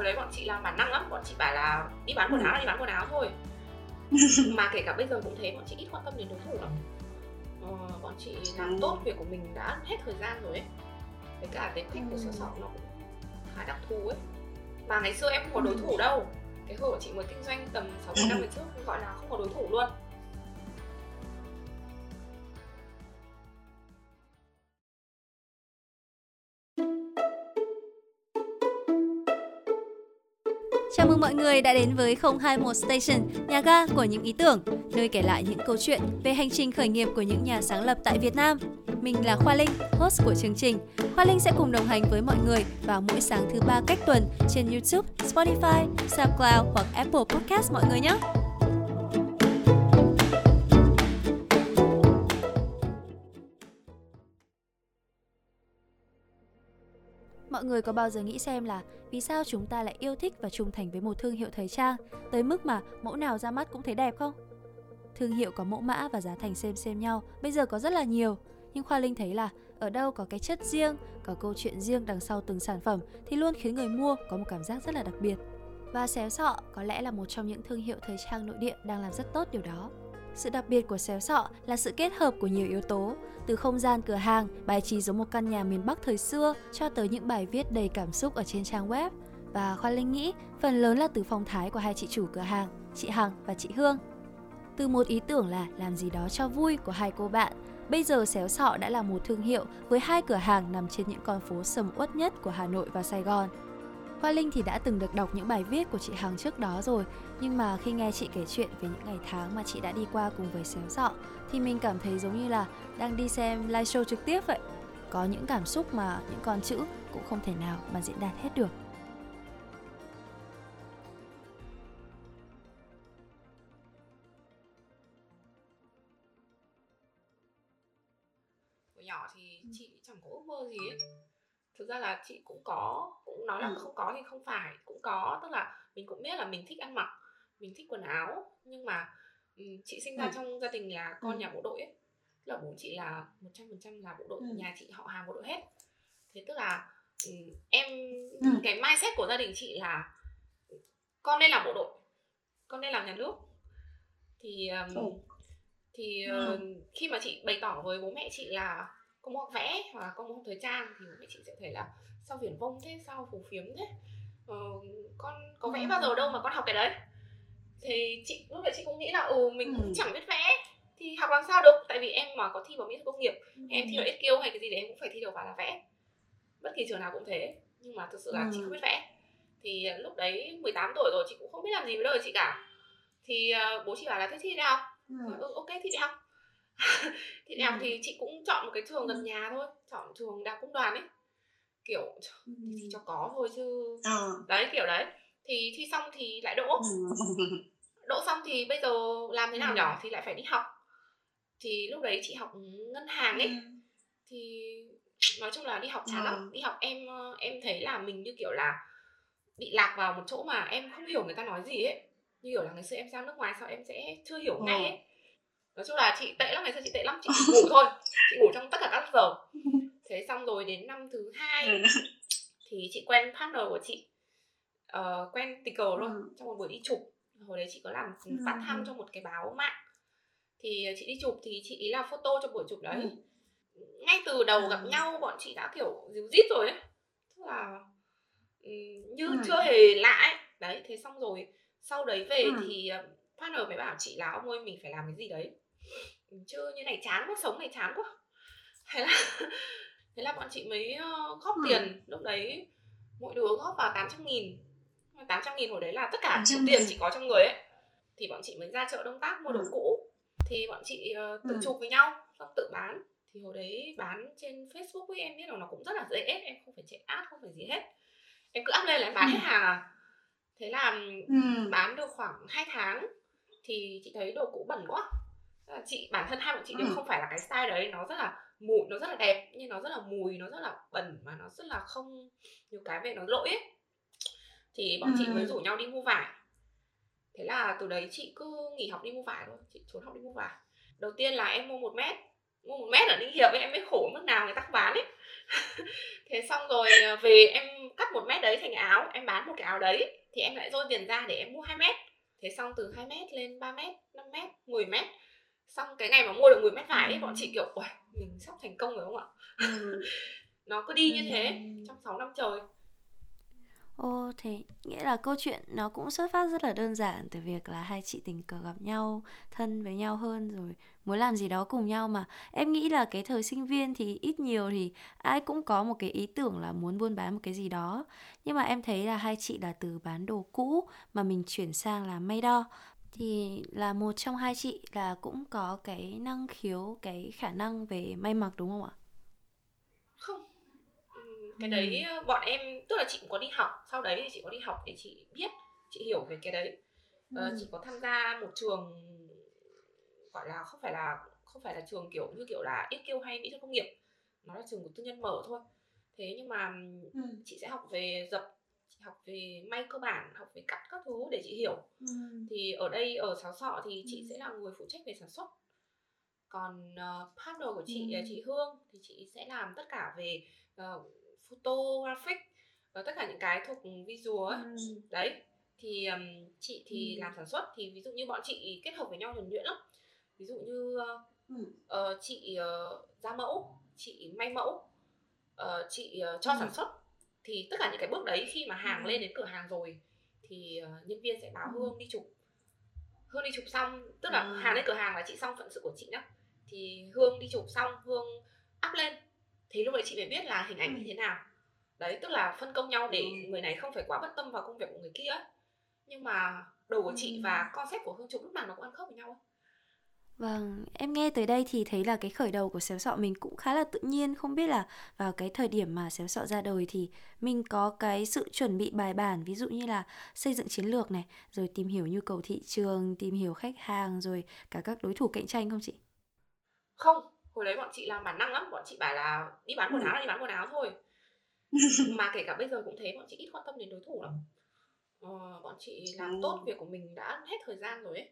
hồi đấy bọn chị làm bản năng lắm bọn chị bảo là đi bán quần áo là đi bán quần áo thôi. Mà kể cả bây giờ cũng thế bọn chị ít quan tâm đến đối thủ lắm. Ờ, bọn chị làm tốt việc của mình đã hết thời gian rồi ấy. Với cả tính cách của sở sọ nó cũng khá đặc thù ấy. Mà ngày xưa em không có đối thủ đâu. Cái hồi bọn chị mới kinh doanh tầm 6 năm về trước gọi là không có đối thủ luôn mừng mọi người đã đến với 021 Station, nhà ga của những ý tưởng, nơi kể lại những câu chuyện về hành trình khởi nghiệp của những nhà sáng lập tại Việt Nam. Mình là Khoa Linh, host của chương trình. Khoa Linh sẽ cùng đồng hành với mọi người vào mỗi sáng thứ ba cách tuần trên YouTube, Spotify, SoundCloud hoặc Apple Podcast mọi người nhé. Mọi người có bao giờ nghĩ xem là vì sao chúng ta lại yêu thích và trung thành với một thương hiệu thời trang tới mức mà mẫu nào ra mắt cũng thấy đẹp không? Thương hiệu có mẫu mã và giá thành xem xem nhau, bây giờ có rất là nhiều. Nhưng Khoa Linh thấy là ở đâu có cái chất riêng, có câu chuyện riêng đằng sau từng sản phẩm thì luôn khiến người mua có một cảm giác rất là đặc biệt. Và xéo sọ có lẽ là một trong những thương hiệu thời trang nội địa đang làm rất tốt điều đó. Sự đặc biệt của xéo sọ là sự kết hợp của nhiều yếu tố, từ không gian cửa hàng, bài trí giống một căn nhà miền Bắc thời xưa cho tới những bài viết đầy cảm xúc ở trên trang web. Và Khoa Linh nghĩ phần lớn là từ phong thái của hai chị chủ cửa hàng, chị Hằng và chị Hương. Từ một ý tưởng là làm gì đó cho vui của hai cô bạn, bây giờ xéo sọ đã là một thương hiệu với hai cửa hàng nằm trên những con phố sầm uất nhất của Hà Nội và Sài Gòn. Hoa Linh thì đã từng được đọc những bài viết của chị Hằng trước đó rồi, Nhưng mà khi nghe chị kể chuyện về những ngày tháng mà chị đã đi qua cùng với xéo sọ Thì mình cảm thấy giống như là đang đi xem live show trực tiếp vậy. Có những cảm xúc mà những con chữ cũng không thể nào mà diễn đạt hết được. Ra là chị cũng có cũng nói là ừ. không có thì không phải cũng có tức là mình cũng biết là mình thích ăn mặc mình thích quần áo nhưng mà chị sinh ra ừ. trong gia đình là con ừ. nhà bộ đội ấy là bố chị là một trăm phần trăm là bộ đội ừ. nhà chị họ hàng bộ đội hết thế tức là em ừ. cái mindset của gia đình chị là con nên làm bộ đội con nên làm nhà nước thì ừ. thì uh, khi mà chị bày tỏ với bố mẹ chị là muốn vẽ hoặc con muốn thời trang thì mẹ chị sẽ thấy là sao viển vông thế sao phù phiếm thế. Ờ, con có vẽ bao giờ đâu mà con học cái đấy. Thì chị lúc đấy chị cũng nghĩ là ừ mình cũng ừ. chẳng biết vẽ thì học làm sao được. Tại vì em mà có thi vào mỹ thuật công nghiệp ừ. em thi vào SQ hay cái gì đấy em cũng phải thi đầu vào là vẽ. Bất kỳ trường nào cũng thế nhưng mà thực sự là ừ. chị không biết vẽ. Thì ờ, lúc đấy 18 tuổi rồi chị cũng không biết làm gì với đời chị cả. Thì uh, bố chị bảo là thế thi đại học. Ừ. ừ ok thi đại học thì học ừ. thì chị cũng chọn một cái trường gần ừ. nhà thôi chọn trường đại học công đoàn ấy. Kiểu thì, thì cho có thôi chứ. Ờ. đấy kiểu đấy. Thì thi xong thì lại đỗ. Đỗ xong thì bây giờ làm thế nào nhỏ thì lại phải đi học. Thì lúc đấy chị học ngân hàng ấy. Thì nói chung là đi học chán lắm. Đi học em ờ, em thấy là mình như kiểu là bị lạc vào một chỗ mà em không hiểu người ta nói gì ấy. Như kiểu là ngày xưa em sang nước ngoài sao em sẽ chưa hiểu ngay ấy nói chung là chị tệ lắm ngày xưa chị tệ lắm chị ngủ thôi chị ngủ trong tất cả các giờ thế xong rồi đến năm thứ hai ừ. thì chị quen partner của chị uh, quen tình cờ luôn ừ. trong một buổi đi chụp hồi đấy chị có làm phát ừ. thăm cho một cái báo mạng thì chị đi chụp thì chị ý làm photo cho buổi chụp đấy ừ. ngay từ đầu gặp nhau bọn chị đã kiểu díu dít rồi ấy tức là như ừ. chưa hề lạ ấy đấy thế xong rồi sau đấy về ừ. thì ờ, partner mới bảo chị là ông ơi mình phải làm cái gì đấy chứ như này chán quá sống này chán quá. Thế là thế là bọn chị mới ờ, góp ừ. tiền. Lúc đấy mỗi đứa góp vào 800 nghìn. 800 nghìn hồi đấy là tất cả số tiền chị có trong người ấy. Thì bọn chị mới ra chợ Đông Tác mua đồ cũ. Thì bọn chị uh, tự ừ. chụp với nhau xong tự bán. Thì hồi đấy bán trên Facebook ấy em biết là nó cũng rất là dễ. Em không phải chạy ad không phải gì hết. Em cứ up lên là em bán hết hàng à. Thế là ừ. bán được khoảng 2 tháng thì chị thấy đồ cũ bẩn quá chị bản thân hai bọn chị đều ừ. không phải là cái style đấy nó rất là mùi nó rất là đẹp nhưng nó rất là mùi nó rất là bẩn mà nó rất là không nhiều cái về nó lỗi ấy. Thì bọn ừ. chị mới rủ nhau đi mua vải. Thế là từ đấy chị cứ nghỉ học đi mua vải thôi chị trốn học đi mua vải. Đầu tiên là em mua một mét mua một mét ở ninh hiệp ấy em mới khổ mức nào người ta không bán ấy. Thế xong rồi ờ, về em cắt một mét đấy thành áo em bán một cái áo đấy thì em lại dôi tiền ra để em mua 2 mét. Thế xong từ 2 mét lên 3 mét 5 mét 10 mét xong cái ngày mà mua được 10 mét vải ấy, bọn chị kiểu Uầy, mình sắp thành công rồi không ạ ừ. nó cứ đi như thế ừ. trong 6 năm trời Ồ, thế nghĩa là câu chuyện nó cũng xuất phát rất là đơn giản từ việc là hai chị tình cờ gặp nhau, thân với nhau hơn rồi muốn làm gì đó cùng nhau mà. Em nghĩ là cái thời sinh viên thì ít nhiều thì ai cũng có một cái ý tưởng là muốn buôn bán một cái gì đó. Nhưng mà em thấy là hai chị là từ bán đồ cũ mà mình chuyển sang làm may đo thì là một trong hai chị là cũng có cái năng khiếu, cái khả năng về may mặc đúng không ạ? Không, cái đấy bọn em tức là chị cũng có đi học sau đấy thì chị có đi học để chị biết chị hiểu về cái đấy ờ, ừ. chị có tham gia một trường gọi là không phải là không phải là trường kiểu như kiểu là ít kêu hay mỹ thuật công nghiệp nó là trường của tư nhân mở thôi thế nhưng mà ừ. chị sẽ học về dập chị học về may cơ bản học về cắt các thứ để chị hiểu ừ. thì ở đây ở sáo sọ thì chị ừ. sẽ là người phụ trách về sản xuất còn uh, partner của chị ừ. chị Hương thì chị sẽ làm tất cả về uh, photographic và tất cả những cái thuộc visual ấy. Ừ. đấy thì um, chị thì ừ. làm sản xuất thì ví dụ như bọn chị kết hợp với nhau nhuần nhuyễn lắm ví dụ như uh, uh, chị uh, ra mẫu chị may mẫu uh, chị uh, cho ừ. sản xuất thì tất cả những cái bước đấy khi mà hàng ừ. lên đến cửa hàng rồi thì uh, nhân viên sẽ báo ừ. hương đi chụp hương đi chụp xong tức là ừ. hàng lên cửa hàng là chị xong phận sự của chị nhá thì hương đi chụp xong hương up lên thì lúc đấy chị phải biết là hình ảnh như thế nào đấy tức là phân công nhau để người này không phải quá bất tâm vào công việc của người kia nhưng mà đồ của chị và concept của hương trục lúc nào nó cũng ăn khớp với nhau ấy. Vâng, em nghe tới đây thì thấy là cái khởi đầu của xéo sọ mình cũng khá là tự nhiên. Không biết là vào cái thời điểm mà xéo sọ ra đời thì mình có cái sự chuẩn bị bài bản Ví dụ như là xây dựng chiến lược này Rồi tìm hiểu nhu cầu thị trường, tìm hiểu khách hàng Rồi cả các đối thủ cạnh tranh không chị? Không, hồi đấy bọn chị làm bản năng lắm. Bọn chị bảo là đi bán quần áo là đi bán quần áo thôi. Mà kể cả bây giờ cũng thế bọn chị ít quan tâm đến đối thủ lắm. Ờ, bọn chị làm tốt việc của mình đã hết thời gian rồi ấy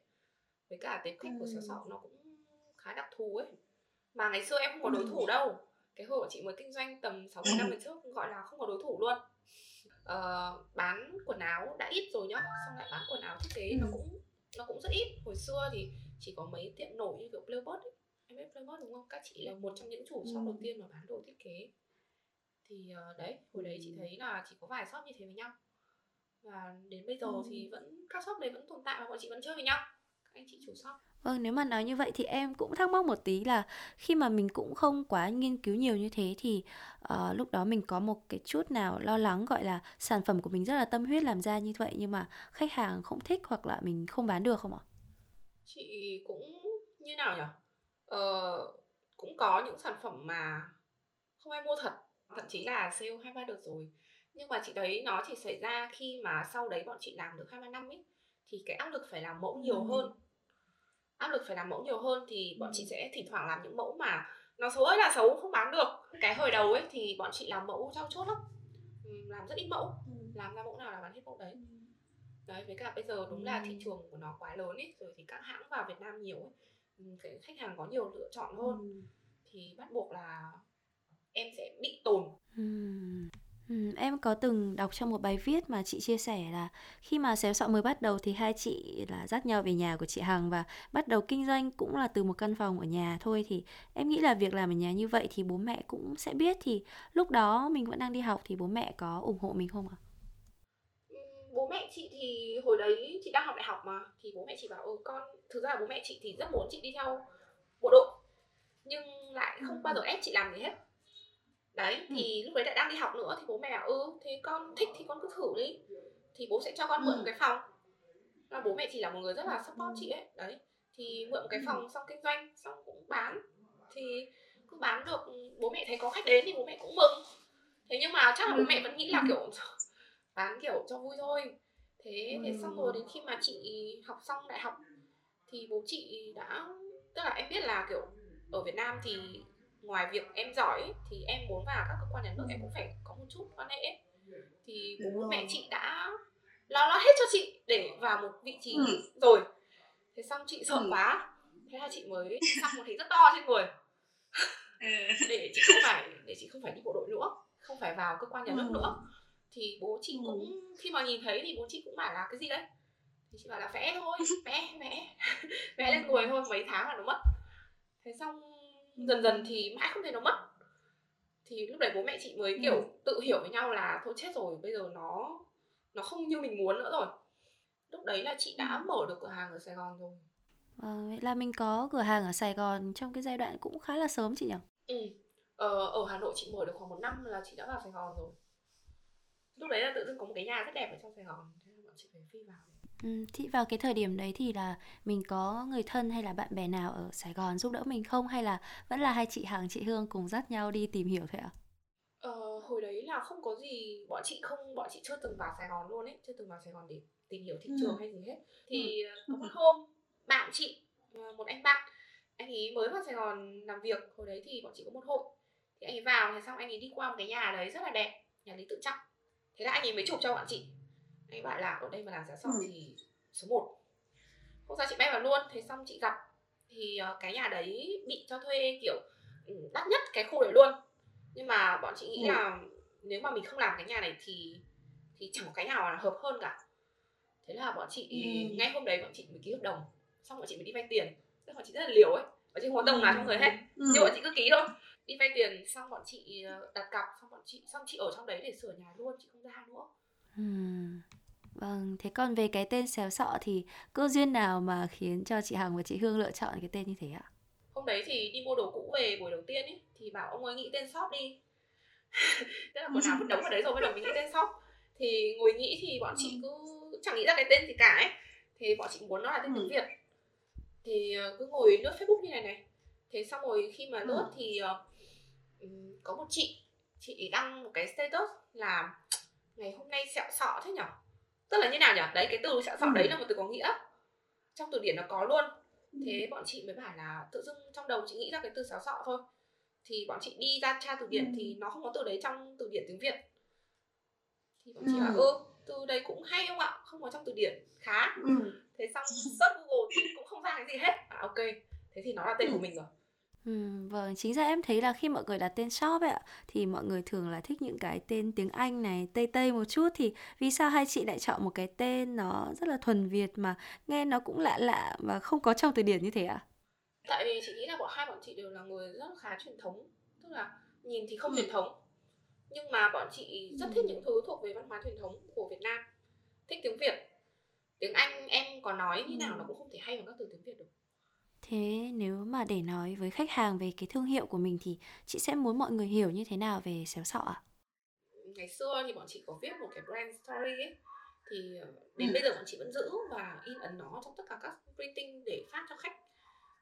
với cả tính cách của sở sọ nó cũng khá đặc thù ấy. Mà ngày xưa em không có đối thủ đâu. Cái hồi bọn chị mới kinh doanh tầm 6 năm về trước gọi là không có đối thủ luôn. Ờ, bán quần áo đã ít rồi nhá xong lại bán quần áo thiết kế nó cũng nó cũng rất ít. Hồi xưa thì chỉ có mấy tiệm nổi như kiểu Playbird ấy. Em biết Playbird đúng không? Các chị là một trong những chủ shop đầu tiên mà bán đồ thiết kế. Thì uh, đấy hồi đấy chị thấy là chỉ có vài shop như thế với nhau. Và đến bây giờ thì vẫn các shop đấy vẫn tồn tại và bọn chị vẫn chơi với nhau anh chị chủ shop Vâng, nếu mà nói như vậy thì em cũng thắc mắc một tí là khi mà mình cũng không quá nghiên cứu nhiều như thế thì uh, lúc đó mình có một cái chút nào lo lắng gọi là sản phẩm của mình rất là tâm huyết làm ra như vậy nhưng mà khách hàng không thích hoặc là mình không bán được không ạ? Chị cũng như nào nhỉ? Ờ, cũng có những sản phẩm mà không ai mua thật thậm chí là sale hai ba đợt rồi nhưng mà chị thấy nó chỉ xảy ra khi mà sau đấy bọn chị làm được hai ba năm ấy thì cái áp lực phải làm mẫu nhiều hơn áp lực phải làm mẫu nhiều hơn thì bọn chị sẽ thỉnh thoảng làm những mẫu mà nó xấu ơi là xấu không bán được. Cái hồi đầu ấy thì bọn chị làm mẫu trao chốt lắm. Làm rất ít mẫu. Làm ra mẫu nào là bán hết mẫu đấy. Đấy với cả bây giờ đúng là thị trường của nó quá lớn ấy rồi thì các hãng vào Việt Nam nhiều ấy cái khách hàng có nhiều lựa chọn hơn. Thì bắt buộc là em sẽ bị tồn. Ừ, em có từng đọc trong một bài viết mà chị chia sẻ là khi mà xéo sọ mới bắt đầu thì hai chị là dắt nhau về nhà của chị Hằng và bắt đầu kinh doanh cũng là từ một căn phòng ở nhà thôi. Thì em nghĩ là việc làm ở nhà như vậy thì bố mẹ cũng sẽ biết. Thì lúc đó mình vẫn đang đi học thì bố mẹ có ủng hộ mình không ạ? Bố mẹ chị thì hồi đấy chị đang học đại học mà thì bố mẹ chị bảo ừ con thực ra là bố mẹ chị thì rất muốn chị đi theo bộ đội nhưng lại không bao giờ ép chị làm gì hết đấy ừ. thì lúc đấy lại đang đi học nữa thì bố mẹ bảo ừ thế con thích thì con cứ thử đi. Thì bố sẽ cho con mượn ừ. một cái phòng. Là bố mẹ chỉ là một người rất là support chị ấy. Đấy thì mượn một cái ừ. phòng xong kinh doanh xong cũng bán. Thì cứ bán được bố mẹ thấy có khách đến thì bố mẹ cũng mừng. Thế nhưng mà chắc là bố mẹ vẫn nghĩ là kiểu bán kiểu cho vui thôi. Thế thế xong rồi đến khi mà chị học xong đại học thì bố chị đã tức là em biết là kiểu ở Việt Nam thì ngoài việc em giỏi thì em muốn vào các cơ quan nhà nước em cũng phải có một chút quan hệ ấy. thì bố mẹ chị đã lo lót hết cho chị để vào một vị trí ừ. rồi thế xong chị sợ ừ. quá thế là chị mới xăm một thấy rất to trên người ừ. để chị không phải để chị không phải đi bộ đội nữa không phải vào cơ quan nhà nước ừ. nữa thì bố chị cũng ừ. khi mà nhìn thấy thì bố chị cũng bảo là cái gì đấy thì chị bảo là vẽ thôi vẽ vẽ vẽ lên người thôi mấy tháng là nó mất thế xong dần dần thì mãi không thấy nó mất. Thì lúc đấy bố mẹ chị mới kiểu ừ. tự hiểu với nhau là thôi chết rồi bây giờ nó nó không như mình muốn nữa rồi. Lúc đấy là chị đã ừ. mở được cửa hàng ở sài gòn rồi. À, vậy là mình có cửa hàng ở sài gòn trong cái giai đoạn cũng khá là sớm chị nhỉ? Ừ. Ờ, ở hà nội chị mở được khoảng một năm là chị đã vào sài gòn rồi. Lúc đấy là tự dưng có một cái nhà rất đẹp ở trong sài gòn thế là bọn chị phải phi vào Ừ, thì vào cái thời điểm đấy thì là mình có người thân hay là bạn bè nào ở Sài Gòn giúp đỡ mình không hay là vẫn là hai chị Hằng chị Hương cùng dắt nhau đi tìm hiểu thôi ạ? Ờ, hồi đấy là không có gì bọn chị không bọn chị chưa từng vào Sài Gòn luôn ấy chưa từng vào Sài Gòn để tìm hiểu thị trường ừ. hay gì hết thì ừ. có một hôm bạn chị ờ, một anh bạn anh ấy mới vào Sài Gòn làm việc hồi đấy thì bọn chị có một hôm thì anh ấy vào thì xong anh ấy đi qua một cái nhà đấy rất là đẹp nhà lý tự trọng thế là anh ấy mới chụp cho bọn chị anh bảo là ở đây mà làm giá sọ ừ. thì số 1 hôm sau chị bay vào luôn. Thế xong chị gặp thì uh, cái nhà đấy bị cho thuê kiểu ừ, đắt nhất cái khu đấy luôn. Nhưng mà bọn chị nghĩ ừ. là nếu mà mình không làm cái nhà này thì thì chẳng có cái nào là hợp hơn cả. Thế là bọn chị ừ. ngay hôm đấy bọn chị mới ký hợp đồng. Xong bọn chị mới đi vay tiền. Tức bọn chị rất là liều ấy. Bọn chị không có đồng nào trong người hết. Ừ. nhưng bọn chị cứ ký thôi. Đi vay tiền xong bọn chị ờ, đặt cọc xong bọn chị xong chị ở trong đấy để sửa nhà luôn chị không ra nữa. Ừ. Vâng, thế còn về cái tên xéo sọ thì cơ duyên nào mà khiến cho chị Hằng và chị Hương lựa chọn cái tên như thế ạ? Hôm đấy thì đi mua đồ cũ về buổi đầu tiên ấy thì bảo ông ấy nghĩ tên shop đi. Tức là quần áo đóng ở đấy rồi bây giờ mình nghĩ tên shop. Thì ngồi nghĩ thì bọn chị cứ chẳng nghĩ ra cái tên gì cả ấy. Thì bọn chị muốn nó là tên tiếng Việt. Thì ờ, cứ ngồi lướt Facebook như này này. Thế xong rồi khi mà lướt thì uh, có một chị chị đăng một cái status là ngày hôm nay sẹo sọ thế nhở tức là như nào nhỉ đấy cái từ sọ ừ. đấy là một từ có nghĩa trong từ điển nó có luôn ừ. thế bọn chị mới bảo là tự dưng trong đầu chị nghĩ ra cái từ xáo sọ thôi thì bọn chị đi ra tra từ điển ừ. thì nó không có từ đấy trong từ điển tiếng việt thì bọn chị ừ. bảo ừ từ đấy cũng hay không ạ không có trong từ điển khá ừ. thế xong search google thì cũng không ra cái gì hết à ok thế thì nó là tên ừ. của mình rồi Vâng, chính ra em thấy là khi mọi người đặt tên shop ấy ạ, thì mọi người thường là thích những cái tên tiếng Anh này, Tây Tây một chút thì vì sao hai chị lại chọn một cái tên nó rất là thuần Việt mà nghe nó cũng lạ lạ và không có trong từ điển như thế ạ? Tại vì chị nghĩ là bọn hai bọn chị đều là người rất khá truyền thống, tức là nhìn thì không truyền thống nhưng mà bọn chị rất thích những thứ thuộc về văn hóa truyền thống của Việt Nam. Thích tiếng Việt. Tiếng Anh em có nói như nào nó cũng không thể hay bằng các từ tiếng Việt được. Thế nếu mà để nói với khách hàng về cái thương hiệu của mình thì chị sẽ muốn mọi người hiểu như thế nào về xéo sọ ạ? Ngày xưa thì bọn chị có viết một cái brand story ấy thì ờ, đến ừ. bây giờ bọn chị vẫn giữ và in ấn nó trong tất cả các printing để phát cho khách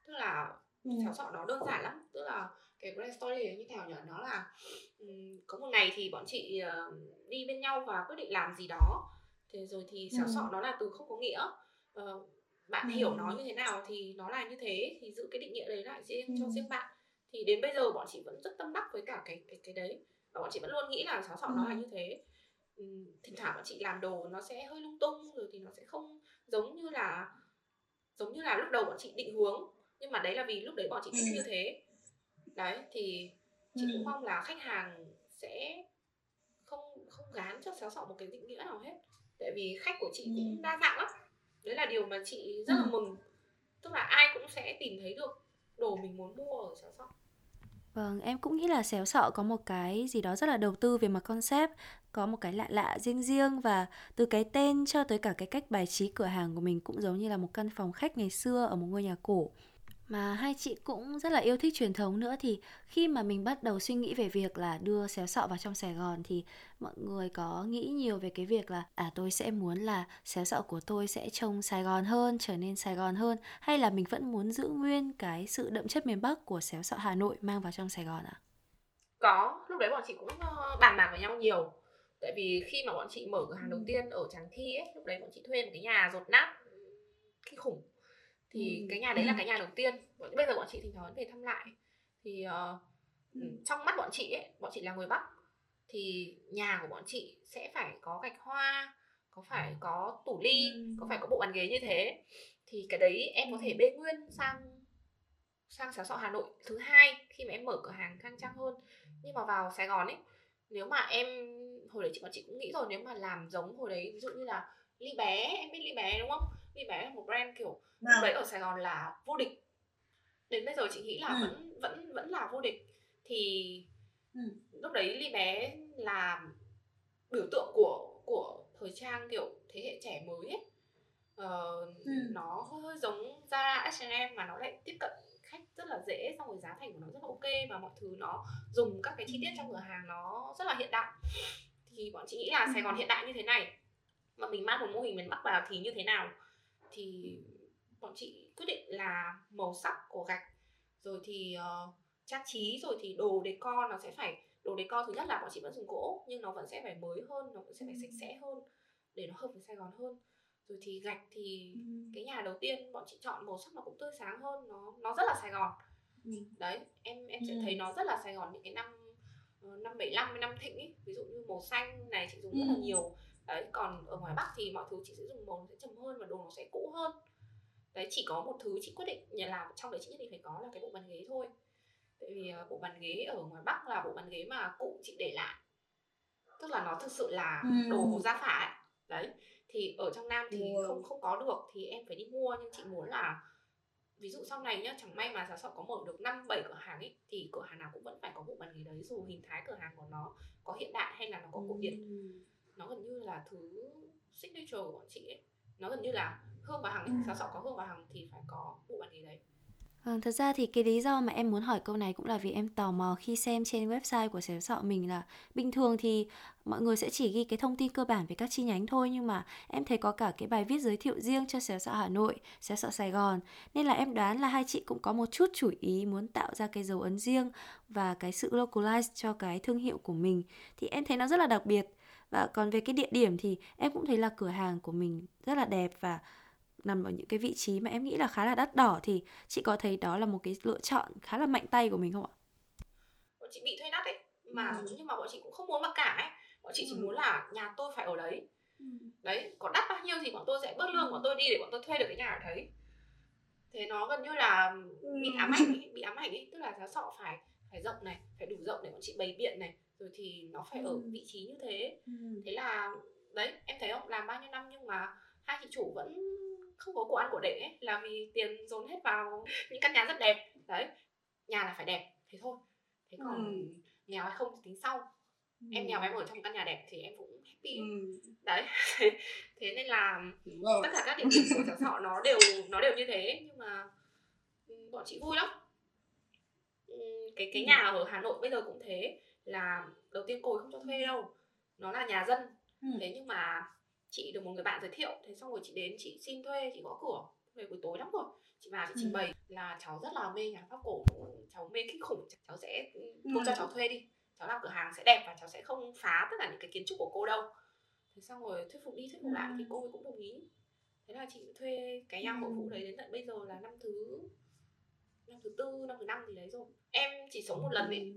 tức là ừ. xéo sọ nó đơn giản lắm tức là cái brand story như thế nào nhỉ nó là um, có một ngày thì bọn chị uh, đi bên nhau và quyết định làm gì đó thế rồi thì xéo ừ. sọ nó là từ không có nghĩa uh, bạn hiểu nó như thế nào thì nó là như thế thì giữ cái định nghĩa đấy lại riêng cho riêng bạn. Thì đến bây giờ bọn chị vẫn rất tâm đắc với cả cái cái cái đấy và bọn chị vẫn luôn nghĩ là sáu sọ nó là như thế. Thỉnh thoảng bọn chị làm đồ nó sẽ hơi lung tung rồi thì nó sẽ không giống như là giống như là lúc đầu bọn chị định hướng nhưng mà đấy là vì lúc đấy bọn chị thích như thế. Đấy thì chị cũng mong là khách hàng sẽ không không gán cho sáu sọ một cái định nghĩa nào hết. Tại vì khách của chị cũng đa dạng lắm đấy là điều mà chị rất là ừ. mừng. Tức là ai cũng sẽ tìm thấy được đồ mình muốn mua ở xéo sọ. Vâng, em cũng nghĩ là xéo sọ có một cái gì đó rất là đầu tư về mặt concept, có một cái lạ lạ riêng riêng và từ cái tên cho tới cả cái cách bài trí cửa hàng của mình cũng giống như là một căn phòng khách ngày xưa ở một ngôi nhà cổ mà hai chị cũng rất là yêu thích truyền thống nữa thì khi mà mình bắt đầu suy nghĩ về việc là đưa xéo sọ vào trong Sài Gòn thì mọi người có nghĩ nhiều về cái việc là à tôi sẽ muốn là xéo sọ của tôi sẽ trông Sài Gòn hơn, trở nên Sài Gòn hơn hay là mình vẫn muốn giữ nguyên cái sự đậm chất miền Bắc của xéo sọ Hà Nội mang vào trong Sài Gòn ạ? À? Có, lúc đấy bọn chị cũng ờ, bàn bạc với nhau nhiều. Tại vì khi mà bọn chị mở cửa hàng đầu tiên ở Tràng Thi ấy, lúc đấy bọn chị thuê một cái nhà rột nát kinh khủng thì ừ. cái nhà đấy là cái nhà đầu tiên. Bây giờ bọn chị thì thoảng về thăm lại. Thì uh, trong mắt bọn chị ấy bọn chị là người bắc. Thì nhà của bọn chị sẽ phải có gạch hoa có phải có tủ ly có phải có bộ bàn ghế như thế. Thì cái đấy em có thể bê nguyên sang sang xáo sọ hà nội thứ hai khi mà em mở cửa hàng khang trang hơn. Nhưng mà vào sài gòn ấy nếu mà em hồi đấy chị bọn chị cũng nghĩ rồi nếu mà làm giống hồi đấy ví dụ như là ly bé em biết ly bé đúng không ly bé là một brand kiểu lúc đấy ở sài gòn là vô địch. Đến bây giờ chị nghĩ là ừ. vẫn vẫn vẫn là vô địch. Thì ừ. lúc đấy ly bé là biểu tượng của của thời trang kiểu thế hệ trẻ mới ấy. Uh, ừ. nó hơi giống Zara H&M mà nó lại tiếp cận khách rất là dễ xong rồi giá thành của nó rất là ok và mọi thứ nó dùng các cái chi tiết trong cửa hàng nó rất là hiện đại. Thì bọn chị nghĩ là Sài Gòn hiện đại như thế này. Mà mình mang một mô hình miền Bắc vào thì như thế nào thì bọn chị quyết định là màu sắc của gạch. Rồi thì uh, trang trí rồi thì đồ decor nó sẽ phải đồ decor thứ nhất là bọn chị vẫn dùng gỗ nhưng nó vẫn sẽ phải mới hơn nó vẫn sẽ phải sạch sẽ hơn để nó hợp với Sài Gòn hơn. Rồi thì gạch thì ừ. cái nhà đầu tiên bọn chị chọn màu sắc nó cũng tươi sáng hơn nó nó rất là Sài Gòn. Ừ. đấy em em sẽ thấy nó rất là Sài Gòn những cái năm ờ, năm bảy năm năm thịnh ấy ví dụ như màu xanh này chị dùng rất là nhiều đấy còn ở ngoài Bắc thì mọi thứ chị sẽ dùng màu nó sẽ trầm hơn và đồ nó sẽ cũ hơn. Đấy chỉ có một thứ chị quyết định nhà làm trong đấy chị nhất định phải có là cái bộ bàn ghế thôi. Tại vì uh, bộ bàn ghế ở ngoài Bắc là bộ bàn ghế mà cụ chị để lại. Tức là nó thực sự là đồ gia phả ấy. đấy thì ở trong nam thì không không có được thì em phải đi mua. Nhưng chị muốn là ví dụ sau này nhá chẳng may mà giáo sọ có mở được năm bảy cửa hàng ấy thì cửa hàng nào cũng vẫn phải có bộ bàn ghế đấy. Dù hình thái cửa hàng của nó có hiện đại hay là nó có cổ điển nó gần như là thứ signature của bọn chị ấy. Nó gần như là hương và hằng ấy, giáo sọ có hương và hằng thì phải có bộ bàn ghế đấy. Vâng, thật ra thì cái lý do mà em muốn hỏi câu này cũng là vì em tò mò khi xem trên website của xéo sọ mình là bình thường thì mọi người sẽ chỉ ghi cái thông tin cơ bản về các chi nhánh thôi nhưng mà em thấy có cả cái bài viết giới thiệu riêng cho xéo sọ Hà Nội, xéo sọ Sài Gòn. Nên là em đoán là hai chị cũng có một chút chủ ý muốn tạo ra cái dấu ấn riêng và cái sự localize cho cái thương hiệu của mình. Thì em thấy nó rất là đặc biệt và còn về cái địa điểm thì em cũng thấy là cửa hàng của mình rất là đẹp và nằm ở những cái vị trí mà em nghĩ là khá là đắt đỏ thì chị có thấy đó là một cái lựa chọn khá là mạnh tay của mình không ạ? Bọn chị bị thuê đắt ấy mà ừ. nhưng mà bọn chị cũng không muốn mặc cả ấy bọn chị chỉ ừ. muốn là nhà tôi phải ở đấy ừ. đấy có đắt bao nhiêu thì bọn tôi sẽ bớt lương bọn tôi đi để bọn tôi thuê được cái nhà ở đấy thế nó gần như là ừ. bị ám ảnh ấy, bị ám ảnh ấy tức là giá sọ phải phải rộng này phải đủ rộng để bọn chị bày biện này rồi thì nó phải ừ. ở vị trí như thế ừ. thế là đấy em thấy không làm bao nhiêu năm nhưng mà hai chị chủ vẫn không có của ăn của để ấy, là vì tiền dồn hết vào những căn nhà rất đẹp đấy nhà là phải đẹp thế thôi thế còn ừ. nghèo hay không thì tính sau ừ. em nghèo em ở trong căn nhà đẹp thì em cũng happy ừ. đấy thế nên là tất cả các địa điểm của cháu sọ nó đều nó đều như thế nhưng mà ừ, bọn chị vui lắm ừ, cái cái ừ. nhà ở Hà Nội bây giờ cũng thế là đầu tiên cô không cho thuê đâu. Nó là nhà dân. Ừ. thế nhưng mà chị được một người bạn giới thiệu. Thế xong rồi chị đến chị xin thuê chị gõ cửa. Về buổi tối lắm rồi. Chị vào chị trình ừ. bày là cháu rất là mê nhạc pháp cổ. Cháu mê kinh khủng. Cháu sẽ cô cho cháu thuê đi. Cháu làm cửa hàng sẽ đẹp và cháu sẽ không phá tất cả những cái kiến trúc của cô đâu. Thế xong rồi thuyết phục đi thuyết phục lại thì cô ấy cũng đồng ý. Thế là chị thuê cái nhà hội phụ đấy đến tận bây giờ là năm thứ năm thứ tư năm thứ năm gì đấy rồi. Em chỉ sống một lần ấy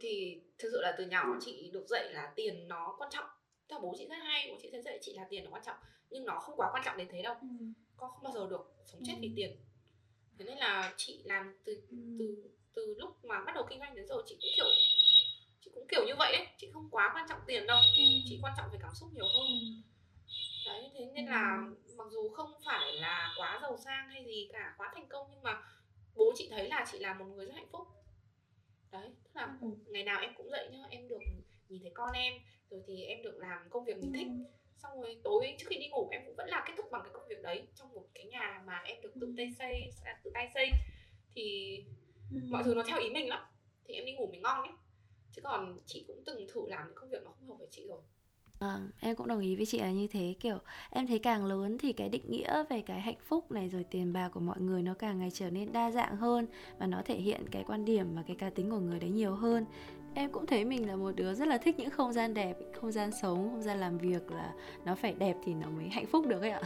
thì thực sự là từ nhỏ chị được dạy là tiền nó quan trọng là bố chị rất hay bố chị sẽ dạy chị là tiền nó quan trọng nhưng nó không quá quan trọng đến thế đâu ừ. con không bao giờ được sống chết ừ. vì tiền thế nên là chị làm từ ừ. từ từ lúc mà bắt đầu kinh doanh đến giờ chị cũng kiểu chị cũng kiểu như vậy ấy chị không quá quan trọng tiền đâu ừ. chị quan trọng về cảm xúc nhiều hơn ừ. đấy thế nên ừ. là mặc dù không phải là quá giàu sang hay gì cả quá thành công nhưng mà bố chị thấy là chị là một người rất hạnh phúc đấy tức là ừ. ngày nào em cũng dậy nhá em được nhìn thấy con em rồi thì em được làm công việc mình thích ừ. xong rồi tối trước khi đi ngủ em cũng vẫn là kết thúc bằng cái công việc đấy trong một cái nhà mà em được tự tay xây tự tay xây thì ừ. mọi thứ nó theo ý mình lắm thì em đi ngủ mình ngon ấy chứ còn chị cũng từng thử làm những công việc nó không hợp với chị rồi À, em cũng đồng ý với chị là như thế. Kiểu em thấy càng lớn thì cái định nghĩa về cái hạnh phúc này rồi tiền bạc của mọi người nó càng ngày trở nên đa dạng hơn Và nó thể hiện cái quan điểm và cái cá tính của người đấy nhiều hơn. Em cũng thấy mình là một đứa rất là thích những không gian đẹp, không gian sống, không gian làm việc là nó phải đẹp thì nó mới hạnh phúc được ấy ạ.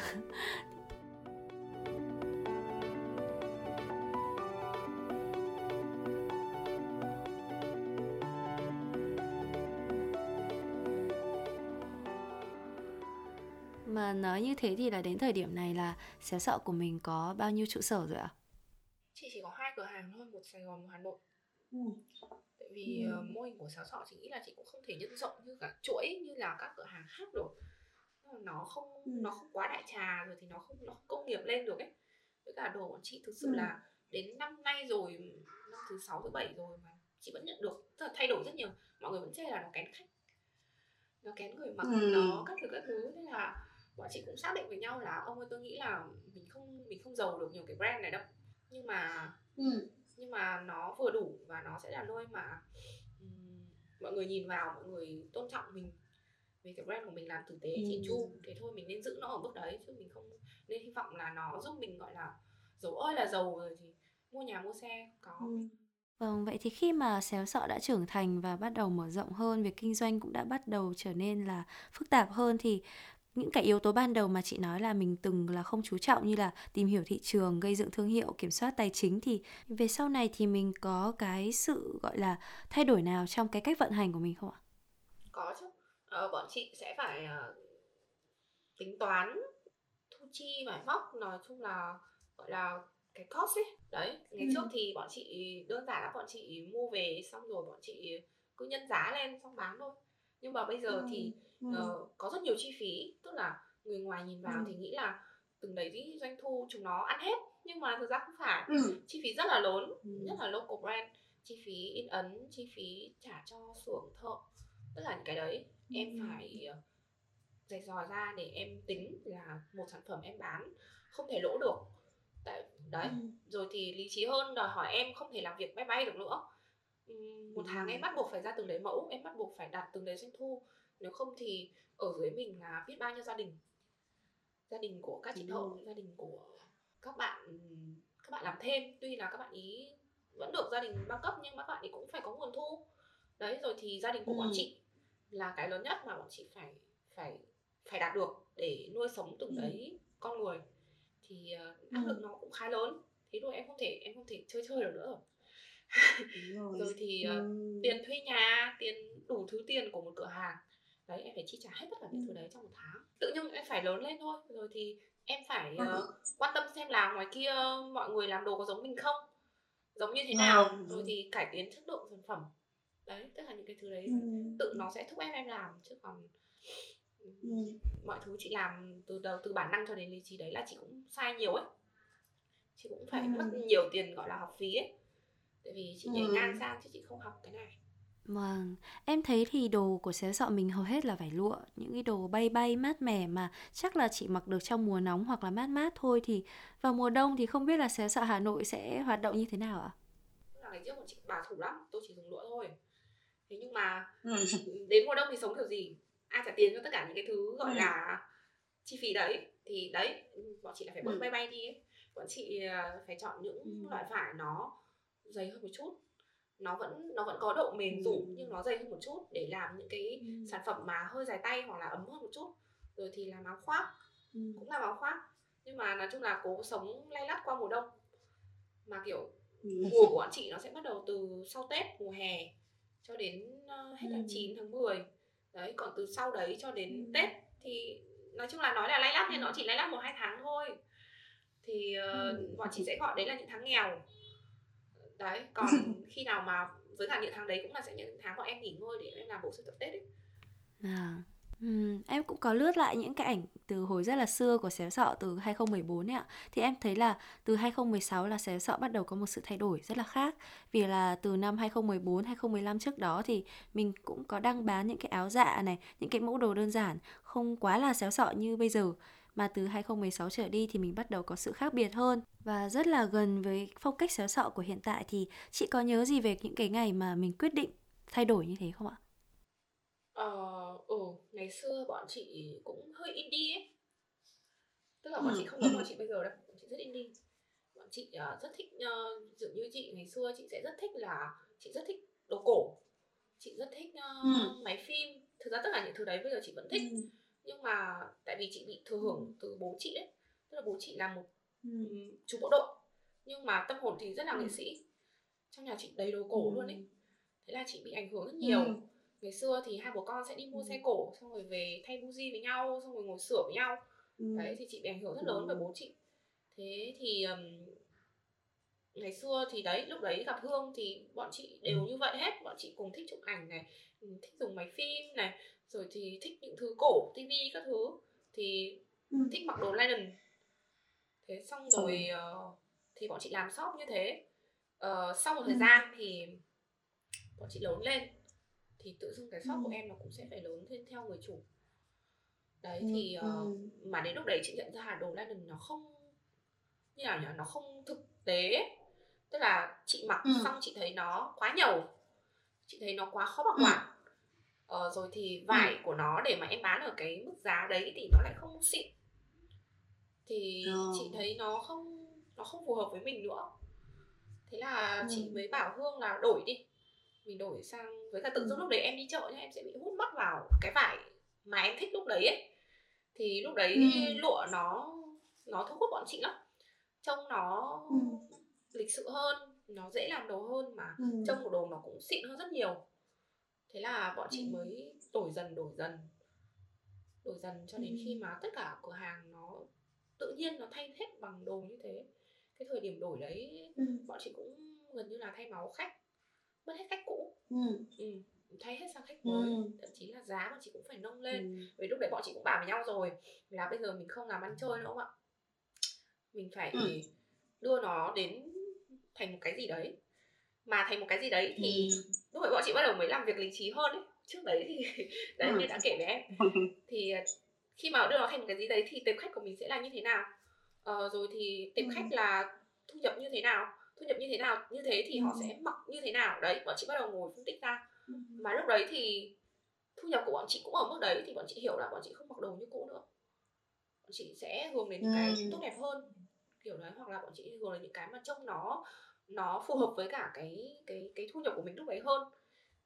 Mà nói như thế thì là đến thời điểm này là xéo sọ của mình có bao nhiêu trụ sở rồi ạ? Chị chỉ có hai cửa hàng thôi, một Sài Gòn, một Hà Nội. Ừ. Tại vì ừ. uh, mô hình của xéo sọ chị nghĩ là chị cũng không thể nhân rộng như cả chuỗi như là các cửa hàng khác rồi nó không ừ. nó không quá đại trà rồi thì nó không nó không công nghiệp lên được ấy với cả đồ bọn chị thực sự ừ. là đến năm nay rồi năm thứ sáu thứ bảy rồi mà chị vẫn nhận được tức là thay đổi rất nhiều mọi người vẫn chê là nó kén khách nó kén người mặc ừ. nó các thứ các thứ nên là bọn chị cũng xác định với nhau là ông ơi tôi nghĩ là mình không mình không giàu được nhiều cái brand này đâu nhưng mà ừ. nhưng mà nó vừa đủ và nó sẽ là nơi mà um, mọi người nhìn vào mọi người tôn trọng mình về cái brand của mình làm tử tế ừ. chỉn chu thế thôi mình nên giữ nó ở bước đấy chứ mình không nên hy vọng là nó giúp mình gọi là giàu ơi là giàu rồi thì mua nhà mua xe có ừ. Vâng, vậy thì khi mà xéo sọ đã trưởng thành và bắt đầu mở rộng hơn, việc kinh doanh cũng đã bắt đầu trở nên là phức tạp hơn thì những cái yếu tố ban đầu mà chị nói là mình từng là không chú trọng như là tìm hiểu thị trường, gây dựng thương hiệu, kiểm soát tài chính thì về sau này thì mình có cái sự gọi là thay đổi nào trong cái cách vận hành của mình không ạ? Có chứ. Ờ, bọn chị sẽ phải uh, tính toán thu chi vải vóc nói chung là gọi là cái cost ấy đấy ngày ừ. trước thì bọn chị đơn giản là bọn chị mua về xong rồi bọn chị cứ nhân giá lên xong bán thôi nhưng mà bây giờ ừ. thì uh, có rất nhiều chi phí tức là người ngoài nhìn vào ừ. thì nghĩ là từng đấy doanh thu chúng nó ăn hết nhưng mà thực ra không phải ừ. chi phí rất là lớn ừ. nhất là local brand chi phí in ấn chi phí trả cho xưởng thợ tất cả những cái đấy ừ. em phải uh, dày dò ra để em tính là một sản phẩm em bán không thể lỗ được tại đấy ừ. rồi thì lý trí hơn đòi hỏi em không thể làm việc bay bay được nữa một tháng em bắt buộc phải ra từng đấy mẫu em bắt buộc phải đạt từng đấy doanh thu. Nếu không thì ở dưới mình là biết bao nhiêu gia đình? Gia đình của các chị thợ gia đình của các bạn các bạn làm thêm. Tuy là các bạn ý vẫn được gia đình bao cấp nhưng mà các bạn ý cũng phải có nguồn thu. Đấy rồi thì gia đình của ừ. bọn chị là cái lớn nhất mà bọn chị phải phải phải đạt được để nuôi sống từng ừ. đấy con người. Thì uh, áp lực nó cũng khá lớn. Thế rồi em không thể em không thể chơi chơi được nữa rồi rồi. rồi thì uh, tiền thuê nhà tiền đủ thứ tiền của một cửa hàng. Đấy em phải chi trả hết tất cả những thứ đấy trong một tháng. Tự nhiên em phải lớn lên thôi rồi thì em phải uh, quan tâm xem là ngoài kia mọi người làm đồ có giống mình không giống như thế nào rồi thì cải tiến chất lượng sản phẩm. Đấy tất cả những cái thứ đấy tự nó sẽ thúc ép em làm chứ còn ừ. mọi thứ chị làm từ đầu từ bản năng cho đến lý trí đấy là chị cũng sai nhiều ấy. Chị cũng phải ừ. mất nhiều tiền gọi là học phí ấy tại vì chị nhảy ừ. ngang sang chứ chị không học cái này Vâng, em thấy thì đồ của xéo sọ mình hầu hết là vải lụa, những cái đồ bay bay mát mẻ mà chắc là chỉ mặc được trong mùa nóng hoặc là mát mát thôi thì vào mùa đông thì không biết là xéo sọ Hà Nội sẽ hoạt động như thế nào ạ? Là ngày trước bọn chị bảo thủ lắm, tôi chỉ dùng lụa thôi. Thế nhưng mà ừ. đến mùa đông thì sống kiểu gì? ai trả tiền cho tất cả những cái thứ gọi ừ. là chi phí đấy thì đấy bọn chị là phải bớt ừ. bay bay đi ấy. bọn chị à, phải chọn những ừ. loại vải nó dày hơn một chút nó vẫn nó vẫn có độ mềm ừ. rủ nhưng nó dày hơn một chút để làm những cái ừ. sản phẩm mà hơi dài tay hoặc là ấm hơn một chút rồi thì làm áo khoác ừ. cũng làm áo khoác nhưng mà nói chung là cố sống lay lắt qua mùa đông mà kiểu ừ. mùa của bọn chị nó sẽ bắt đầu từ sau tết mùa hè cho đến uh, hết tháng ừ. 9 tháng 10 đấy còn từ sau đấy cho đến ừ. tết thì nói chung là nói là lay lắt thì nó chỉ lay lắt một hai tháng thôi thì uh, ừ. bọn chị sẽ gọi đấy là những tháng nghèo đấy còn khi nào mà với cả những tháng đấy cũng là sẽ những tháng bọn em nghỉ ngơi để em làm bộ sưu tập tết ấy à. Ừ, em cũng có lướt lại những cái ảnh từ hồi rất là xưa của xéo sọ từ 2014 ấy ạ. Thì em thấy là từ 2016 là xéo sọ bắt đầu có một sự thay đổi rất là khác. Vì là từ năm 2014, 2015 trước đó thì mình cũng có đăng bán những cái áo dạ này, những cái mẫu đồ đơn giản, không quá là xéo sọ như bây giờ. Mà từ 2016 trở đi thì mình bắt đầu có sự khác biệt hơn và rất là gần với phong cách xéo sọ của hiện tại thì chị có nhớ gì về những cái ngày mà mình quyết định thay đổi như thế không ạ? Ờ, ừ, ngày xưa bọn chị cũng hơi indie ấy. Tức là bọn chị không giống bọn chị bây giờ đâu, bọn chị rất indie. Bọn chị uh, rất thích uh, dường như chị ngày xưa chị sẽ rất thích là chị rất thích đồ cổ. Chị rất thích uh, ừ. máy phim. Thực ra tất cả những thứ đấy bây giờ chị vẫn thích. Ừ. Nhưng mà tại vì chị bị thừa hưởng từ bố chị đấy. Tức là bố chị là một ừ. chú bộ đội nhưng mà tâm hồn thì rất là nghệ sĩ. Trong nhà chị đầy đồ cổ ừ. luôn ấy. Thế là chị bị ảnh hưởng rất nhiều. Ừ ngày xưa thì hai bố con sẽ đi mua ừ. xe cổ xong rồi về thay buji với nhau xong rồi ngồi sửa với nhau ừ. đấy thì chị bị ảnh hưởng rất lớn ừ. bởi bố chị thế thì um, ngày xưa thì đấy lúc đấy gặp hương thì bọn chị đều ừ. như vậy hết bọn chị cùng thích chụp ảnh này thích dùng máy phim này rồi thì thích những thứ cổ tivi các thứ thì ừ. thích mặc đồ linen thế xong rồi uh, thì bọn chị làm shop như thế uh, sau một thời Ừ. gian thì bọn chị lớn lên thì tự dưng cái shop Ừ. của em nó cũng sẽ phải lớn lên theo người chủ đấy Ừ, thì uh, ừ. mà đến lúc đấy chị nhận ra là đồ linen nó không như nào nhỉ nó không thực tế tức là chị mặc Ừ. xong chị thấy nó quá nhầu chị thấy nó quá khó bảo Ừ. ờ, rồi thì vải của nó để mà em bán ở cái mức giá đấy thì nó lại không xịn thì Ờ. chị thấy nó không nó không phù hợp với mình nữa thế là Ừ. chị mới bảo hương là đổi đi mình đổi sang với cả tự dưng Ừ. lúc đấy em đi chợ nhá em sẽ bị hút mất vào cái vải mà em thích lúc đấy ấy thì lúc đấy Ừ. lụa nó nó thu hút bọn chị lắm trông nó Ừ. lịch sự hơn nó dễ làm đồ hơn mà Ừ. trông của đồ nó cũng xịn hơn rất nhiều thế là bọn chị Ừ. mới đổi dần đổi dần đổi dần cho đến Ừ. khi mà tất cả cửa hàng nó tự nhiên nó thay hết bằng đồ như thế cái thời điểm đổi đấy Ừ. bọn chị cũng gần như là thay máu khách mất hết khách cũ Ừ. ừ, thay hết sang khách Ừ. mới thậm chí là giá bọn chị cũng phải nâng lên Ừ. vì lúc đấy bọn chị cũng bàn với nhau rồi là bây giờ mình không làm ăn chơi nữa không ạ mình phải Ừ. đưa nó đến thành một cái gì đấy mà thành một cái gì đấy thì Ừ. lúc đấy bọn chị bắt đầu mới làm việc lý trí hơn ấy. Trước đấy thì đấy Ừ. như đã kể với em. Thì ờ, khi mà đưa nó thành một cái gì đấy thì tệp khách của mình sẽ là như thế nào? Ờ, rồi thì tệp Ừ. khách là thu nhập như thế nào? Thu nhập như thế nào? Như thế thì họ Ừ. sẽ mặc như thế nào? Đấy bọn chị bắt đầu ngồi phân tích ra. Mà lúc đấy thì thu nhập của bọn chị cũng ở mức đấy thì bọn chị hiểu là bọn chị không mặc đồ như cũ nữa. Bọn chị sẽ hướng đến những cái tốt đẹp hơn. Kiểu đấy hoặc là bọn chị hướng đến những cái mà trông nó nó phù hợp với cả cái cái cái thu nhập của mình lúc đấy hơn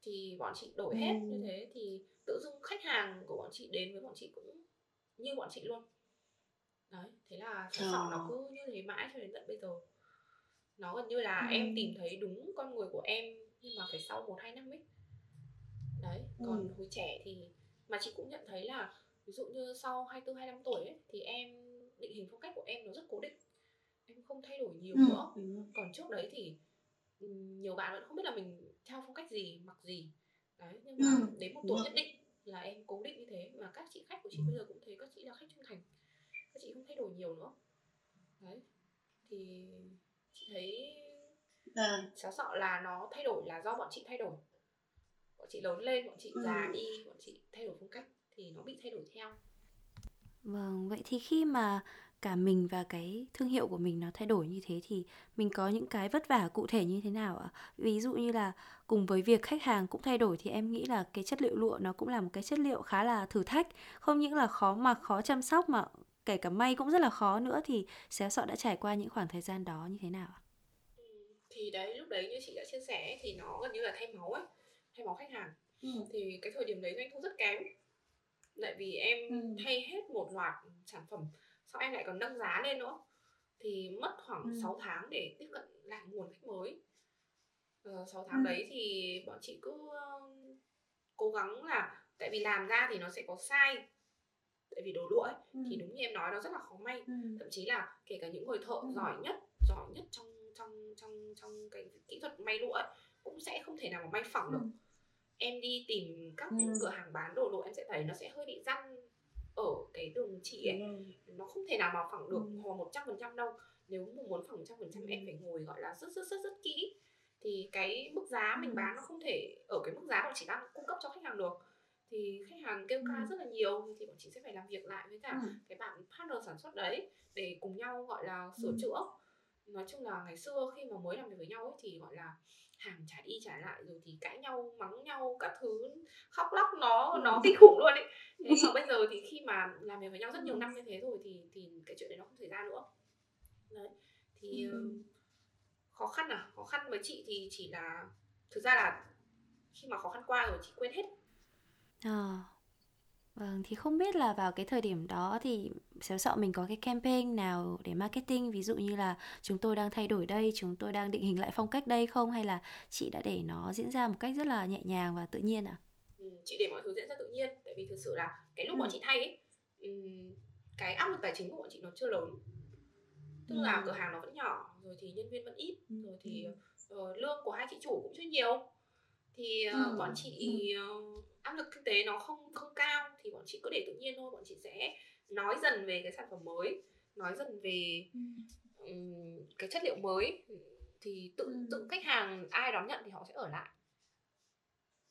thì bọn chị đổi hết Ừ. như thế thì tự dưng khách hàng của bọn chị đến với bọn chị cũng như bọn chị luôn đấy thế là sọ sọ nó Ờ. cứ như thế mãi cho đến tận bây giờ nó gần như là Ừ. em tìm thấy đúng con người của em nhưng mà phải sau một hai năm ấy đấy Ừ. còn hồi trẻ thì mà chị cũng nhận thấy là ví dụ như sau 24 25 tuổi ấy thì em định hình phong cách của em nó rất cố định em không thay đổi nhiều Ừ. nữa còn trước đấy thì ừm, nhiều bạn vẫn không biết là mình theo phong cách gì mặc gì đấy nhưng mà Ừ, đến một tuổi nhất định là em cố định như thế mà các chị khách của chị Ừ. bây giờ cũng thế các chị là khách trung thành các chị không thay đổi nhiều nữa đấy thì chị thấy Vâng. xáo sọ là nó thay đổi là do bọn chị thay đổi bọn chị lớn lên bọn chị Ừ. già đi bọn chị thay đổi phong cách thì nó bị thay đổi theo Vâng, vậy thì khi mà cả mình và cái thương hiệu của mình nó thay đổi như thế thì mình có những cái vất vả cụ thể như thế nào ạ? Ví dụ như là cùng với việc khách hàng cũng thay đổi thì em nghĩ là cái chất liệu lụa nó cũng là một cái chất liệu khá là thử thách, không những là khó mặc, khó chăm sóc mà kể cả may cũng rất là khó nữa thì xéo sọ đã trải qua những khoảng thời gian đó như thế nào ạ? thì đấy lúc đấy như chị đã chia sẻ thì nó gần như là thay máu ấy thay máu khách hàng Ừ. thì cái thời điểm đấy doanh thu rất kém tại vì em Ừ. thay hết một loạt sản phẩm sau em lại còn nâng giá lên nữa thì mất khoảng Ừ. 6 tháng để tiếp cận lại nguồn khách mới ờ, 6 tháng Ừ. đấy thì bọn chị cứ cố gắng là tại vì làm ra thì nó sẽ có sai tại vì đồ lụa ấy, Ừ. thì đúng như em nói nó rất là khó may Ừ. thậm chí là kể cả những người thợ Ừ. giỏi nhất giỏi nhất trong trong trong trong cái kỹ thuật may lụa ấy, cũng sẽ không thể nào mà may phẳng được Ừ. em đi tìm các Ừ. cửa hàng bán đồ lụa em sẽ thấy nó sẽ hơi bị răn ở cái đường chỉ ấy rồi. nó không thể nào mà phẳng được Ừ. hoặc một trăm phần trăm đâu nếu mà muốn phẳng một trăm phần trăm Ừ. em phải ngồi gọi là rất rất rất rất kỹ thì cái mức giá mình Ừ. bán nó không thể ở cái mức giá bọn chị đang cung cấp cho khách hàng được thì khách hàng kêu ca Ừ. rất là nhiều thì bọn chị sẽ phải làm việc lại với cả Ừ. cái bạn partner sản xuất đấy để cùng nhau gọi là sửa Ừ. chữa nói chung là ngày xưa khi mà mới làm việc với nhau ấy thì gọi là hàng trả đi trả lại rồi thì cãi nhau mắng nhau các thứ khóc lóc nó nó kinh khủng luôn ấy. Thế mà bây giờ thì khi mà làm việc với nhau rất nhiều năm như thế rồi thì thì cái chuyện đấy nó không xảy ra nữa. Đấy thì Ừ. ờ, khó khăn à? Khó khăn với chị thì chỉ là thực ra là khi mà khó khăn qua rồi chị quên hết. Ờ. Vâng, thì không biết là vào cái thời điểm đó thì xéo sọ mình có cái campaign nào để marketing ví dụ như là chúng tôi đang thay đổi đây, chúng tôi đang định hình lại phong cách đây không hay là chị đã để nó diễn ra một cách rất là nhẹ nhàng và tự nhiên ạ? Ừ, chị để mọi thứ diễn ra tự nhiên tại vì thực sự là cái lúc Ừ. bọn chị thay ấy ừm, cái áp lực tài chính của bọn chị nó chưa lớn tức là Ừ. cửa hàng nó vẫn nhỏ rồi thì nhân viên vẫn ít Ừ. rồi thì ờ, lương của hai chị chủ cũng chưa nhiều thì ờ, Ừ. bọn chị ờ, áp lực kinh tế nó không không cao thì bọn chị cứ để tự nhiên thôi bọn chị sẽ nói dần về cái sản phẩm mới nói dần về um, cái chất liệu mới. Thì tự ừ. tự khách hàng ai đón nhận thì họ sẽ ở lại.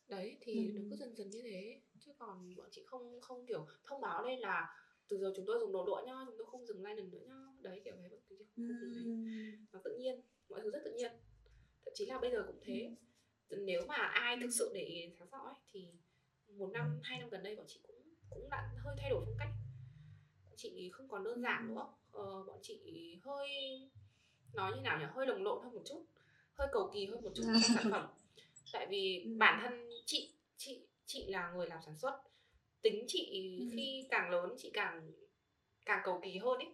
Đấy thì ừ. nó cứ dần dần như thế. Chứ còn bọn chị không không kiểu thông báo lên là từ giờ chúng tôi dùng đồ lụa nhá chúng tôi không dừng lần nữa nhá. Đấy kiểu thế bọn chị không, không ừ. nó tự nhiên mọi thứ rất tự nhiên. Thậm chí là bây giờ cũng thế. Nếu mà ai thực sự để sáng sọ ấy thì một năm hai năm gần đây bọn chị cũng cũng đã hơi thay đổi phong cách. Bọn chị không còn đơn giản nữa ờ, bọn chị hơi nói như nào nhỉ? Hơi lồng lộn hơn một chút. Hơi cầu kỳ hơn một chút trong sản phẩm. Tại vì ừ. bản thân chị chị chị là người làm sản xuất. Tính chị ừ. khi càng lớn chị càng càng cầu kỳ hơn ấy.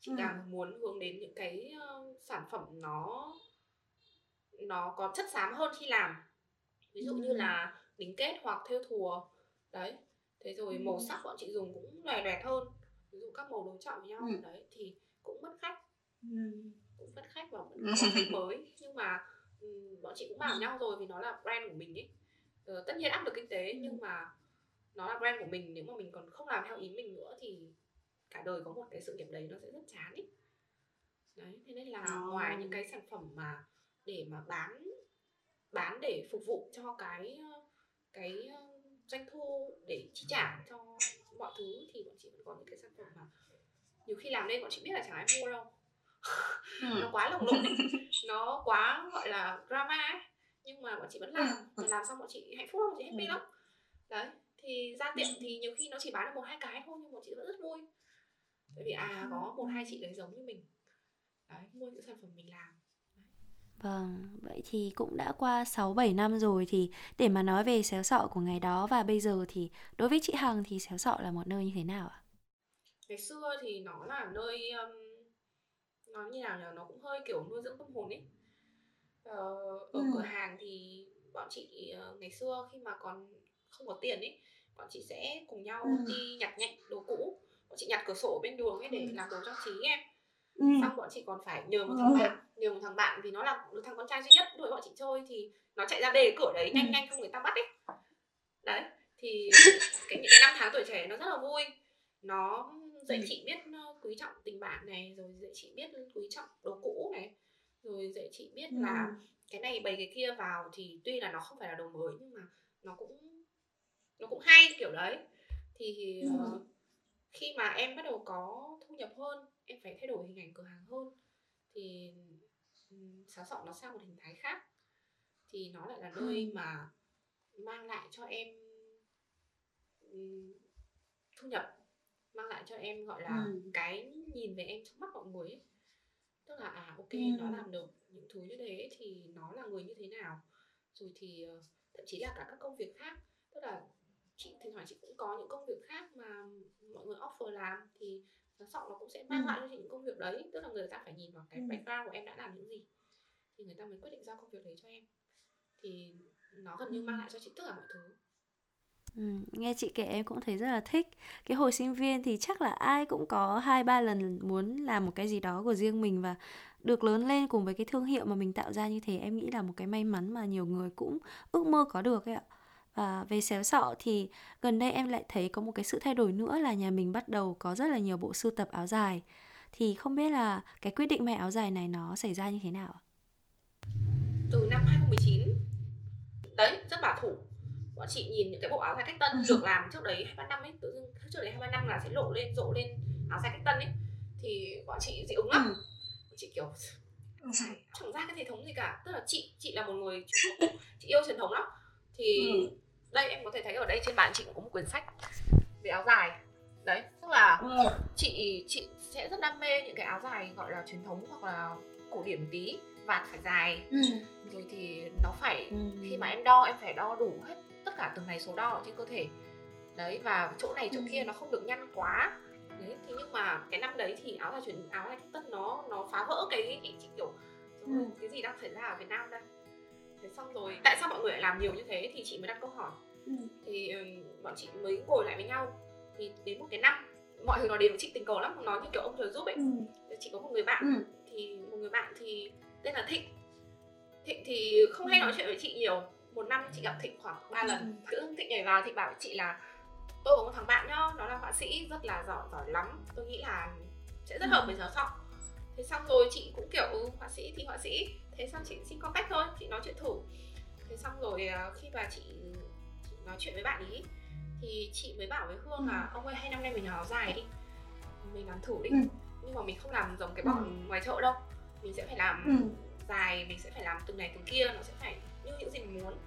Chị ừ. càng muốn hướng đến những cái uh, sản phẩm nó nó có chất xám hơn khi làm. Ví dụ ừ. như là đính kết hoặc thêu thùa đấy thế rồi ừ. màu sắc bọn chị dùng cũng lòe loẹt hơn ví dụ các màu đối chọn với nhau ừ. đấy thì cũng mất khách ừ. cũng mất khách và vẫn có khách mới nhưng mà um, bọn chị cũng bảo nhau rồi vì nó là brand của mình ấy ờ, tất nhiên áp lực kinh tế nhưng mà nó là brand của mình nếu mà mình còn không làm theo ý mình nữa thì cả đời có một cái sự nghiệp đấy nó sẽ rất chán ý đấy thế nên là oh. ngoài những cái sản phẩm mà để mà bán bán để phục vụ cho cái cái doanh thu để chi trả cho mọi thứ thì bọn chị vẫn có những cái sản phẩm mà nhiều khi làm lên bọn chị biết là chẳng ai mua đâu. Nó quá lồng lộn nó quá gọi là drama ấy. Nhưng mà bọn chị vẫn làm và làm xong bọn chị hạnh phúc lắm bọn chị happy lắm. Đấy thì ra tiệm thì nhiều khi nó chỉ bán được một hai cái thôi nhưng bọn chị vẫn rất vui. Tại vì à có một hai chị đấy giống như mình. Đấy mua những sản phẩm mình làm Vâng, vậy thì cũng đã qua 6-7 năm rồi thì để mà nói về xéo sọ của ngày đó và bây giờ thì đối với chị Hằng thì xéo sọ là một nơi như thế nào ạ? Ngày xưa thì nó là nơi um, nó như nào nhỉ? Nó cũng hơi kiểu nuôi dưỡng tâm hồn ấy. Ờ, ở ừ. cửa hàng thì bọn chị uh, ngày xưa khi mà còn không có tiền ấy, bọn chị sẽ cùng nhau ừ. đi nhặt nhạnh đồ cũ. Bọn chị nhặt cửa sổ bên đường ấy để ừ. làm đồ trang trí em ừ. xong chị còn phải nhờ một thằng bạn nhờ một thằng bạn vì nó là thằng con trai duy nhất đuổi bọn chị chơi thì nó chạy ra đề cửa đấy nhanh ừ. nhanh không người ta bắt ấy đấy thì cái những cái năm tháng tuổi trẻ nó rất là vui nó dạy ừ. chị biết ờ, quý trọng tình bạn này rồi dạy chị biết quý trọng đồ cũ này rồi dạy chị biết ừ. là cái này bày cái kia vào thì tuy là nó không phải là đồ mới nhưng mà nó cũng nó cũng hay kiểu đấy thì ừ. uh, khi mà em bắt đầu có thu nhập hơn em phải thay đổi hình ảnh cửa hàng hơn thì xáo sọ nó sang một hình thái khác thì nó lại là nơi mà mang lại cho em thu nhập mang lại cho em gọi là ừ. cái nhìn về em trong mắt mọi người ấy. tức là à ok ừ. nó làm được những thứ như thế thì nó là người như thế nào rồi thì ờ, thậm chí là cả các công việc khác tức là chị thỉnh thoảng chị cũng có những công việc khác mà mọi người offer làm thì nó sọ nó cũng sẽ mang ừ. lại cho chị những công việc đấy. Tức là người ta phải nhìn vào cái ừ. background của em đã làm những gì thì người ta mới quyết định giao công việc đấy cho em. Thì nó gần như mang lại cho chị tất cả mọi thứ. Ừ, nghe chị kể em cũng thấy rất là thích. Cái hồi sinh viên thì chắc là ai cũng có hai ba lần muốn làm một cái gì đó của riêng mình và được lớn lên cùng với cái thương hiệu mà mình tạo ra như thế em nghĩ là một cái may mắn mà nhiều người cũng ước mơ có được ấy ạ và về xéo sọ thì gần đây em lại thấy có một cái sự thay đổi nữa là nhà mình bắt đầu có rất là nhiều bộ sưu tập áo dài. Thì không biết là cái quyết định may áo dài này nó xảy ra như thế nào? Từ năm 2019 Đấy, rất bảo thủ Bọn chị nhìn những cái bộ áo dài cách tân ừ. được làm trước đấy 23 năm ấy Tự dưng trước đấy 23 năm là sẽ lộ lên, rộ lên áo dài cách tân ấy Thì bọn chị dị ứng lắm ừ. Bọn chị kiểu chẳng ra cái hệ thống gì cả tức là chị chị là một người chị yêu truyền thống lắm thì ừ. Đây em có thể thấy ở đây trên bàn chị cũng có một quyển sách về áo dài đấy tức là ừ. chị chị sẽ rất đam mê những cái áo dài gọi là truyền thống hoặc là cổ điển tí vạt phải dài ừ. rồi thì nó phải ừ. khi mà em đo em phải đo đủ hết tất cả từng này số đo trên cơ thể đấy và chỗ này chỗ ừ. kia nó không được nhăn quá đấy thế nhưng mà cái năm đấy thì áo dài truyền áo dài tất nó nó phá vỡ cái, cái chị kiểu ừ. cái gì đang xảy ra ở Việt Nam đây thế xong rồi tại sao mọi người lại làm nhiều như thế thì chị mới đặt câu hỏi. Ừ. thì um, bọn chị mới ngồi lại với nhau. Thì đến một cái năm mọi người nói đến với chị tình cờ lắm nói như kiểu ông trời giúp ấy. Ừ. chị có một người bạn. Ừ. thì một người bạn thì tên là thịnh. Thịnh thì không hay nói chuyện với chị nhiều. Một năm chị gặp thịnh khoảng 3 lần. Cứ thịnh nhảy vào thì bảo chị là tôi có một thằng bạn nhá nó là họa sĩ rất là giỏi giỏi lắm. Tôi nghĩ là sẽ rất hợp với giáo sọ thế xong rồi chị cũng kiểu ừ, họa sĩ thì họa sĩ thế xong chị xin contact thôi chị nói chuyện thử. Thế xong rồi ờ, khi mà chị, chị nói chuyện với bạn ý thì chị mới bảo với hương là ông ơi hay năm nay mình làm áo dài đi mình làm thử đi. Ừ. nhưng mà mình không làm giống cái bọn ngoài chợ đâu. Mình sẽ phải làm Ừ. dài mình sẽ phải làm từng này từng kia nó sẽ phải như những gì mình muốn.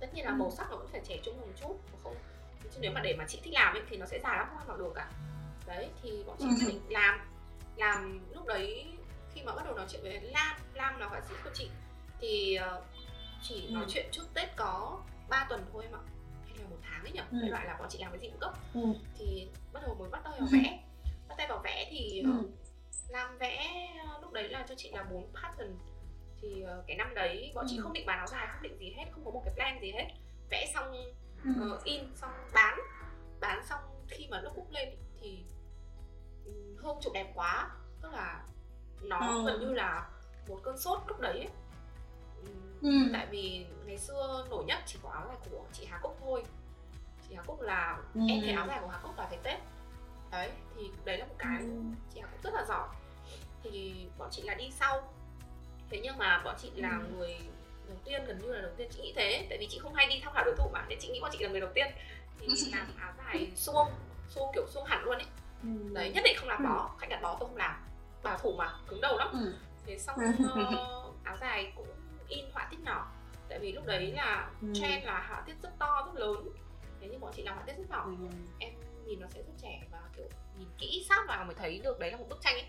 Tất nhiên là Ừ. màu sắc nó vẫn phải trẻ trung một chút mà không? Chứ nếu mà để mà chị thích làm ấy, thì nó sẽ dài lắm không ăn vào được cả. Đấy thì bọn chị Ừ. định làm. Làm lúc đấy khi mà bắt đầu nói chuyện với Lam Lam là họa sĩ của chị thì ờ, chỉ nói Ừ. chuyện trước Tết có 3 tuần thôi ạ hay là một tháng ấy nhỉ Ừ. đại loại là bọn chị làm cái gì cũng cấp Ừ. thì bắt đầu mới bắt tay vào Ừ. vẽ bắt tay vào vẽ thì ờ, Ừ. làm vẽ ờ, lúc đấy là cho chị là bốn pattern thì ờ, cái năm đấy bọn chị Ừ. không định bán áo dài không định gì hết không có một cái plan gì hết vẽ xong Ừ. ờ, in xong bán bán xong khi mà lúc book lên thì ừm, hương chụp đẹp quá tức là nó Ừ. gần như là một cơn sốt lúc đấy ấy. Ừ. tại vì ngày xưa nổi nhất chỉ có áo dài của chị Hà Cúc thôi chị Hà Cúc là Ừ. em thấy áo dài của Hà Cúc là phải Tết đấy thì đấy là một cái Ừ. chị Hà Cúc rất là giỏi thì bọn chị là đi sau thế nhưng mà bọn chị là Ừ. người đầu tiên gần như là đầu tiên chị nghĩ thế tại vì chị không hay đi tham khảo đối thủ mà nên chị nghĩ bọn chị là người đầu tiên thì làm áo dài suông suông kiểu suông hẳn luôn ấy Ừ. đấy nhất định không làm Ừ. bó khách đặt bó tôi không làm bảo thủ mà cứng đầu lắm Ừ. thế xong Ừ. ờ, áo dài cũng in họa tiết nhỏ tại vì lúc đấy là Ừ. trend là họa tiết rất to rất lớn thế nhưng bọn chị làm họa tiết rất nhỏ Ừ. em nhìn nó sẽ rất trẻ và kiểu nhìn kỹ sát vào mới thấy được đấy là một bức tranh ấy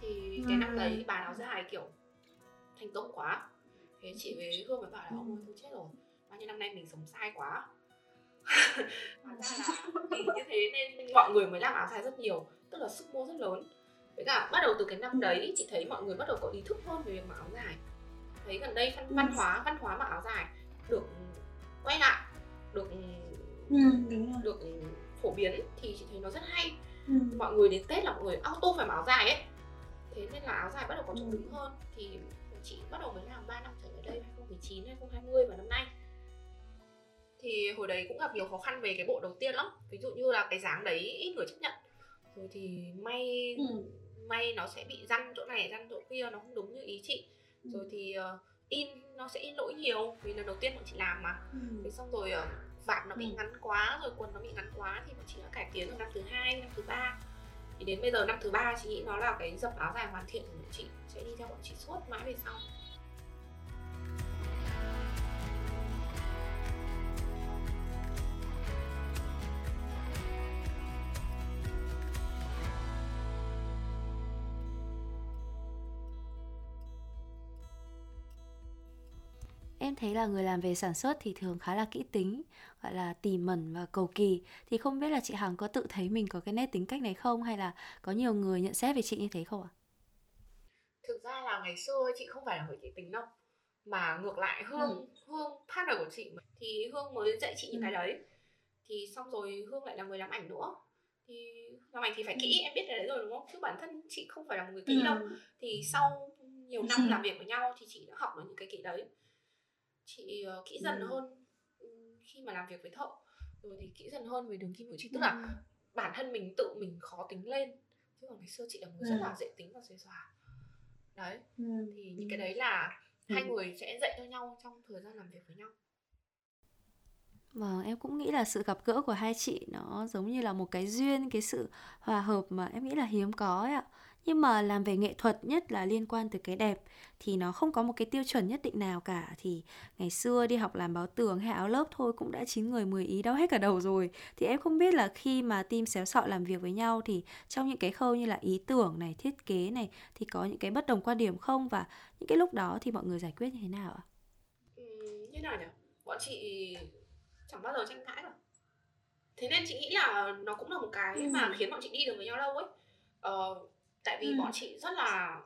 thì cái năm Ừ. đấy bán áo dài kiểu thành công quá thế chị với hương mới bảo là ông ơi tôi chết rồi bao nhiêu năm nay mình sống sai quá hóa ra là vì như thế nên mọi người mới làm áo dài rất nhiều tức là sức mua rất lớn với cả bắt đầu từ cái năm đấy chị thấy mọi người bắt đầu có ý thức hơn về việc mặc áo dài thấy gần đây văn, văn hóa văn hóa mặc áo dài được quay lại được Ừ. Đúng rồi. được phổ biến thì chị thấy nó rất hay Ừ. mọi người đến tết là mọi người auto phải mặc áo dài ấy thế nên là áo dài bắt đầu có chỗ Ừ. đứng hơn thì chị bắt đầu mới làm 3 năm trở lại đây 2019 2020 và năm nay thì hồi đấy cũng gặp nhiều khó khăn về cái bộ đầu tiên lắm ví dụ như là cái dáng đấy ít người chấp nhận rồi thì may Ừ. may nó sẽ bị răn chỗ này răn chỗ kia nó không đúng như ý chị. Rồi thì ờ, in nó sẽ in lỗi nhiều vì lần đầu tiên bọn chị làm mà. Ừ. thế xong rồi ờ, vạt nó bị Ừ. ngắn quá rồi quần nó bị ngắn quá thì bọn chị đã cải tiến ở năm thứ hai năm thứ ba. Thì đến bây giờ năm thứ ba chị nghĩ nó là cái dập áo dài hoàn thiện của bọn chị. Sẽ đi theo bọn chị suốt mãi về sau Em thấy là người làm về sản xuất thì thường khá là kỹ tính, gọi là tỉ mẩn và cầu kỳ. Thì không biết là chị Hằng có tự thấy mình có cái nét tính cách này không hay là có nhiều người nhận xét về chị như thế không ạ? thực ra là ngày xưa chị không phải là người kỹ tính đâu mà ngược lại hương hương partner của chị mà. thì hương mới dạy chị những Ừ. cái đấy thì xong rồi hương lại là người làm ảnh nữa thì làm ảnh thì phải kỹ em biết cái đấy rồi đúng không chứ bản thân chị không phải là một người kỹ đâu Ừ. thì sau nhiều năm Ừ. làm việc với nhau thì chị đã học được những cái kỹ đấy chị ờ, kỹ dần Ừ. hơn ừm, khi mà làm việc với thợ rồi thì kỹ dần hơn về đường kim của chị tức là bản thân mình tự mình khó tính lên chứ còn ngày xưa chị là người rất Ừ. là dễ tính và dễ dòa đấy Ừ. thì những cái đấy là hai Ừ. người sẽ dạy cho nhau trong thời gian làm việc với nhau Vâng, em cũng nghĩ là sự gặp gỡ của hai chị nó giống như là một cái duyên, cái sự hòa hợp mà em nghĩ là hiếm có ấy ạ. Nhưng mà làm về nghệ thuật nhất là liên quan tới cái đẹp thì nó không có một cái tiêu chuẩn nhất định nào cả thì ngày xưa đi học làm báo tường hay áo lớp thôi cũng đã chín người mười ý đau hết cả đầu rồi. Thì em không biết là khi mà team xéo sọ làm việc với nhau thì trong những cái khâu như là ý tưởng này, thiết kế này thì có những cái bất đồng quan điểm không và những cái lúc đó thì mọi người giải quyết như thế nào ạ? Ừm, như nào nhỉ bọn chị chẳng bao giờ tranh cãi cả thế nên chị nghĩ là nó cũng là một cái Ừ. mà khiến bọn chị đi được với nhau lâu ấy ờ, tại vì Ừ. bọn chị rất là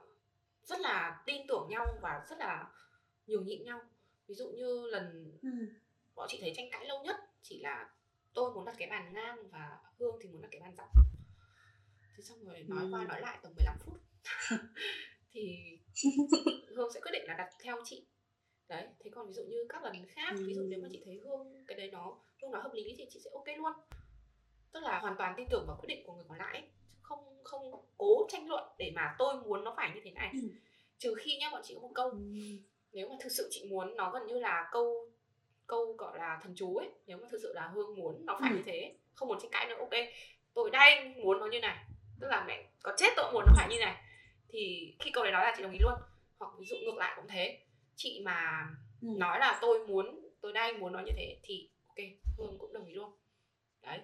rất là tin tưởng nhau và rất là nhường nhịn nhau. Ví dụ như lần Ừ. bọn chị thấy tranh cãi lâu nhất chỉ là tôi muốn đặt cái bàn ngang và hương thì muốn đặt cái bàn dọc. Thế xong rồi nói qua Ừ. nói lại tầm 15 phút. Thì hương sẽ quyết định là đặt theo chị. Đấy thế còn ví dụ như các lần khác ví dụ nếu mà chị thấy hương cái đấy nó hương nó hợp lý thì chị sẽ ok luôn. Tức là hoàn toàn tin tưởng vào quyết định của người còn lại không không cố tranh luận để mà tôi muốn nó phải như thế này ừ. trừ khi nhá bọn chị có một câu ừ. nếu mà thực sự chị muốn nó gần như là câu câu gọi là thần chú ấy nếu mà thực sự là hương muốn nó phải ừ. như thế không muốn tranh cãi nữa ok tôi đây muốn nó như này tức là mẹ có chết tôi muốn nó phải như này thì khi câu đấy nói là chị đồng ý luôn hoặc ví dụ ngược lại cũng thế chị mà ừ. nói là tôi muốn tôi đây muốn nói như thế thì ok hương cũng đồng ý luôn đấy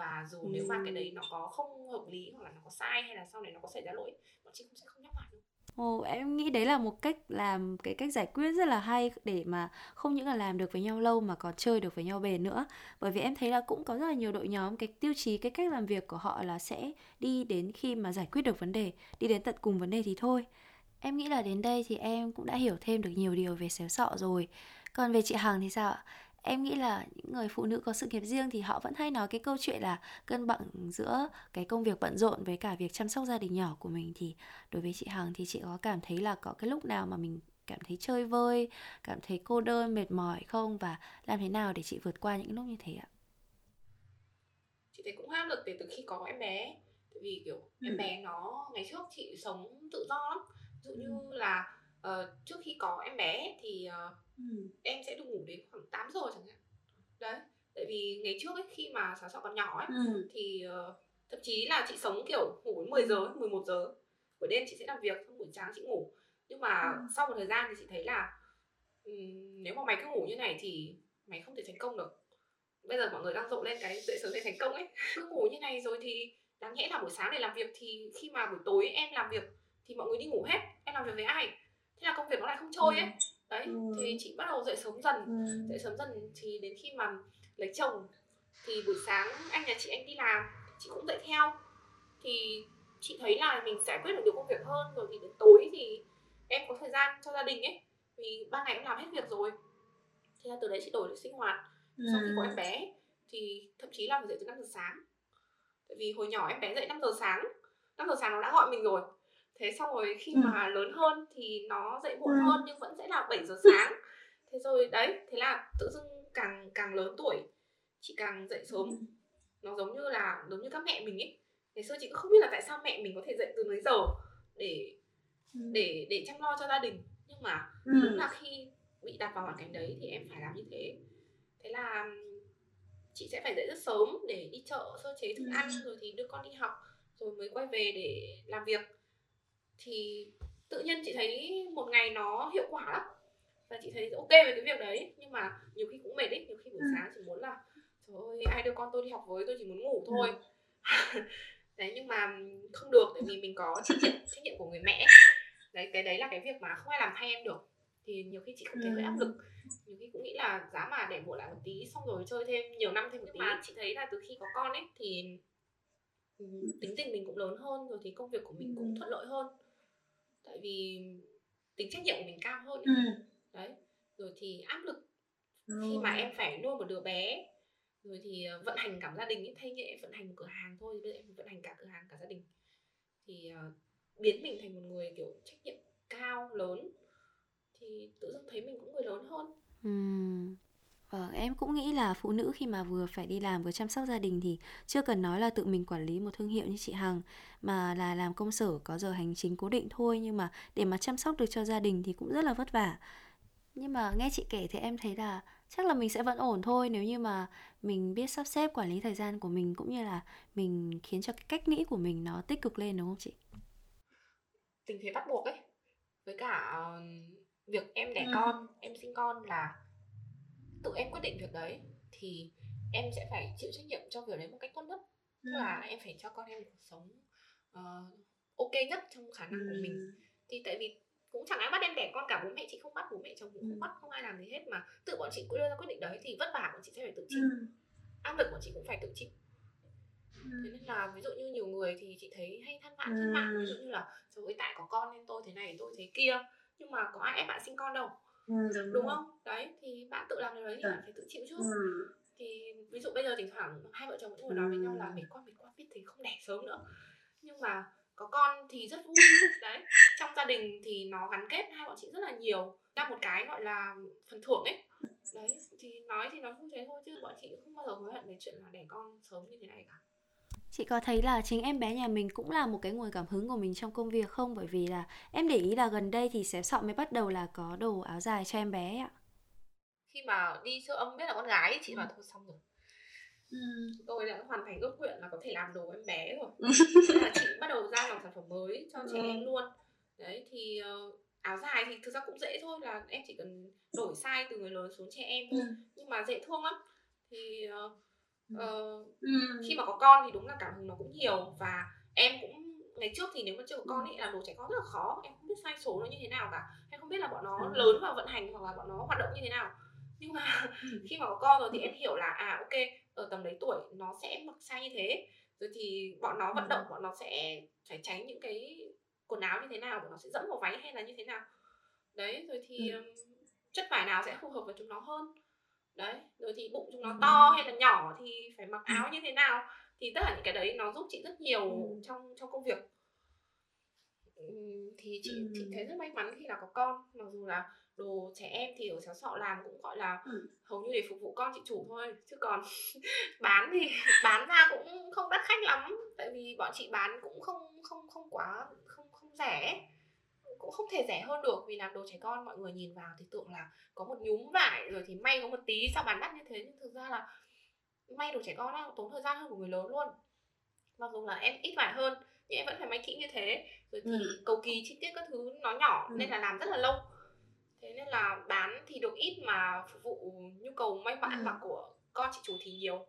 và dù ừ. nếu mà cái đấy nó có không hợp lý hoặc là nó có sai hay là sau này nó có xảy ra lỗi bọn chị cũng sẽ không nhắc lại đâu Ồ, em nghĩ đấy là một cách làm cái cách giải quyết rất là hay để mà không những là làm được với nhau lâu mà còn chơi được với nhau bền nữa. Bởi vì em thấy là cũng có rất là nhiều đội nhóm cái tiêu chí cái cách làm việc của họ là sẽ đi đến khi mà giải quyết được vấn đề, đi đến tận cùng vấn đề thì thôi. Em nghĩ là đến đây thì em cũng đã hiểu thêm được nhiều điều về xéo sọ rồi. Còn về chị Hằng thì sao ạ? Em nghĩ là những người phụ nữ có sự nghiệp riêng thì họ vẫn hay nói cái câu chuyện là cân bằng giữa cái công việc bận rộn với cả việc chăm sóc gia đình nhỏ của mình thì đối với chị Hằng thì chị có cảm thấy là có cái lúc nào mà mình cảm thấy chơi vơi, cảm thấy cô đơn, mệt mỏi không và làm thế nào để chị vượt qua những lúc như thế ạ? Chị thấy cũng áp lực từ từ khi có em bé Tại vì kiểu ừ. em bé nó ngày trước chị sống tự do lắm Ví dụ như ừ. là uh, trước khi có em bé thì uh, ừ. em sẽ được ngủ đến khoảng 8 giờ chẳng hạn đấy tại vì ngày trước ấy khi mà sáng sọ còn nhỏ ấy ừ. thì uh, thậm chí là chị sống kiểu ngủ đến 10 giờ 11 giờ buổi đêm chị sẽ làm việc xong buổi sáng chị ngủ nhưng mà ừ. sau một thời gian thì chị thấy là um, nếu mà mày cứ ngủ như này thì mày không thể thành công được bây giờ mọi người đang rộ lên cái dậy sớm để thành công ấy cứ ngủ như này rồi thì đáng nhẽ là buổi sáng để làm việc thì khi mà buổi tối em làm việc thì mọi người đi ngủ hết em làm việc với ai thế là công việc nó lại không trôi ấy. Ừ đấy ừ. thì chị bắt đầu dậy sớm dần. Ừ. dậy sớm dần thì đến khi mà lấy chồng thì buổi sáng anh nhà chị anh đi làm chị cũng dậy theo. Thì chị thấy là mình giải quyết được nhiều công việc hơn rồi thì đến tối thì em có thời gian cho gia đình ấy vì ban ngày em làm hết việc rồi. Thế là từ đấy chị đổi được sinh hoạt. Ừ. sau khi có em bé thì thậm chí là phải dậy từ 5 giờ sáng. Tại vì hồi nhỏ em bé dậy 5 giờ sáng 5 giờ sáng nó đã gọi mình rồi thế xong rồi khi ừ. mà lớn hơn thì nó dậy muộn ừ. hơn nhưng vẫn sẽ là 7 giờ sáng thế rồi đấy thế là tự dưng càng càng lớn tuổi chị càng dậy sớm ừ. nó giống như là giống như các mẹ mình ấy ngày xưa chị cũng không biết là tại sao mẹ mình có thể dậy từ mấy giờ để ừ. để để chăm lo cho gia đình nhưng mà ừ. đúng là khi bị đặt vào hoàn cảnh đấy thì em phải làm như thế thế là chị sẽ phải dậy rất sớm để đi chợ sơ chế thức ăn rồi thì đưa con đi học rồi mới quay về để làm việc thì tự nhiên chị thấy một ngày nó hiệu quả lắm. Và chị thấy ok về cái việc đấy nhưng mà nhiều khi cũng mệt ấy nhiều khi buổi ừ. sáng chỉ muốn là trời ơi ai đưa con tôi đi học với tôi chỉ muốn ngủ thôi. Ừ. đấy nhưng mà không được tại vì mình có trách nhiệm trách nhiệm của người mẹ đấy cái đấy là cái việc mà không ai làm thay em được. Thì nhiều khi chị cũng thấy hơi áp lực. Nhiều khi cũng nghĩ là giá mà để muộn lại một tí xong rồi chơi thêm nhiều năm thêm một tí. mà chị thấy là từ khi có con ấy thì tính tình mình cũng lớn hơn rồi thì công việc của mình cũng thuận lợi hơn tại vì tính trách nhiệm của mình cao hơn ừ. đấy rồi thì áp lực ừ. khi mà em phải nuôi một đứa bé rồi thì ờ, vận hành cả gia đình ấy thay như em vận hành một cửa hàng thôi bây giờ em vận hành cả cửa hàng cả gia đình thì uh, biến mình thành một người kiểu trách nhiệm cao lớn thì tự dưng thấy mình cũng người lớn hơn ừ. Em cũng nghĩ là phụ nữ khi mà vừa phải đi làm vừa chăm sóc gia đình thì chưa cần nói là tự mình quản lý một thương hiệu như chị Hằng mà là làm công sở có giờ hành chính cố định thôi nhưng mà để mà chăm sóc được cho gia đình thì cũng rất là vất vả. Nhưng mà nghe chị kể thì em thấy là chắc là mình sẽ vẫn ổn thôi nếu như mà mình biết sắp xếp quản lý thời gian của mình cũng như là mình khiến cho cái cách nghĩ của mình nó tích cực lên đúng không chị? Tình thế bắt buộc ấy. Với cả việc em đẻ ừ. con, em sinh con là tự em quyết định việc đấy thì em sẽ phải chịu trách nhiệm cho việc đấy một cách tốt nhất. Tức là em phải cho con em cuộc sống uh, ok nhất trong khả năng của mình. Thì tại vì cũng chẳng ai bắt em đẻ con cả bố mẹ chị không bắt bố mẹ chồng cũng không bắt không ai làm gì hết mà tự bọn chị đưa ra quyết định đấy thì vất vả bọn chị sẽ phải tự chịu. Áp lực bọn chị cũng phải tự chịu. Thế nên là ví dụ như nhiều người thì chị thấy hay than vãn trên mạng ví dụ như là trời ơi tại có con nên tôi thế này tôi thế kia. Nhưng mà có ai ép bạn sinh con đâu ừ, đúng, đúng không? Đấy thì bạn tự làm điều đấy thì bạn phải tự chịu chứ. Ừ. thì ví dụ bây giờ thỉnh thoảng hai vợ chồng cũng ngồi nói với nhau là mệt quá mệt quá biết thì không đẻ sớm nữa. Nhưng mà có con thì rất vui. Đấy trong gia đình thì nó gắn kết hai bọn chị rất là nhiều. Ra một cái gọi là phần thưởng ấy. Đấy thì nói thì nó vui thế thôi chứ bọn chị không bao giờ hối hận về chuyện là đẻ con sớm như thế này cả Chị có thấy là chính em bé nhà mình cũng là một cái nguồn cảm hứng của mình trong công việc không? Bởi vì là em để ý là gần đây thì xéo sọ mới bắt đầu là có đồ áo dài cho em bé ạ. khi mà đi siêu âm biết là con gái chị bảo thôi xong rồi. Ừ. tôi đã hoàn thành ước nguyện là có thể làm đồ em bé rồi. Thế là chị bắt đầu ra làm sản phẩm mới cho trẻ em luôn. Đấy thì uh, áo dài thì thực ra cũng dễ thôi là em chỉ cần đổi size từ người lớn xuống trẻ em thôi. Nhưng mà dễ thương lắm. Thì uh, uh, khi mà có con thì đúng là cảm hứng nó cũng nhiều và em cũng ngày trước thì nếu mà chưa có con ấy làm đồ trẻ con rất là khó em không biết sai số nó như thế nào cả. Em không biết là bọn nó lớn và vận hành hoặc là bọn nó hoạt động như thế nào. Nhưng mà khi mà có con rồi thì em hiểu là à ok ở tầm đấy tuổi nó sẽ mặc size như thế. Rồi thì bọn nó vận động bọn nó sẽ phải tránh những cái quần áo như thế nào bọn nó sẽ dẫm vào váy hay là như thế nào. Đấy rồi thì um, chất vải nào sẽ phù hợp với chúng nó hơn đấy rồi thì bụng chúng nó to hay là nhỏ thì phải mặc áo như thế nào? Thì tất cả những cái đấy nó giúp chị rất nhiều trong trong công việc. Thì chị chị thấy rất may mắn khi là có con. Mặc dù là đồ trẻ em thì ở xéo sọ làm cũng gọi là hầu như để phục vụ con chị chủ thôi. Chứ còn bán thì bán ra cũng không đắt khách lắm. Tại vì bọn chị bán cũng không không không quá không không rẻ cũng không thể rẻ hơn được. Vì làm đồ trẻ con mọi người nhìn vào thì tưởng là có một nhúm vải rồi thì may có một tí sao bán đắt như thế. Nhưng thực ra là may đồ trẻ con nó tốn thời gian hơn của người lớn luôn. Mặc dù là em ít vải hơn nhưng em vẫn phải may kỹ như thế. Rồi thì ừ. cầu kỳ chi tiết các thứ nó nhỏ ừ. nên là làm rất là lâu. Thế nên là bán thì được ít mà phục vụ nhu cầu may vải ừ. mặc của con chị chủ thì nhiều.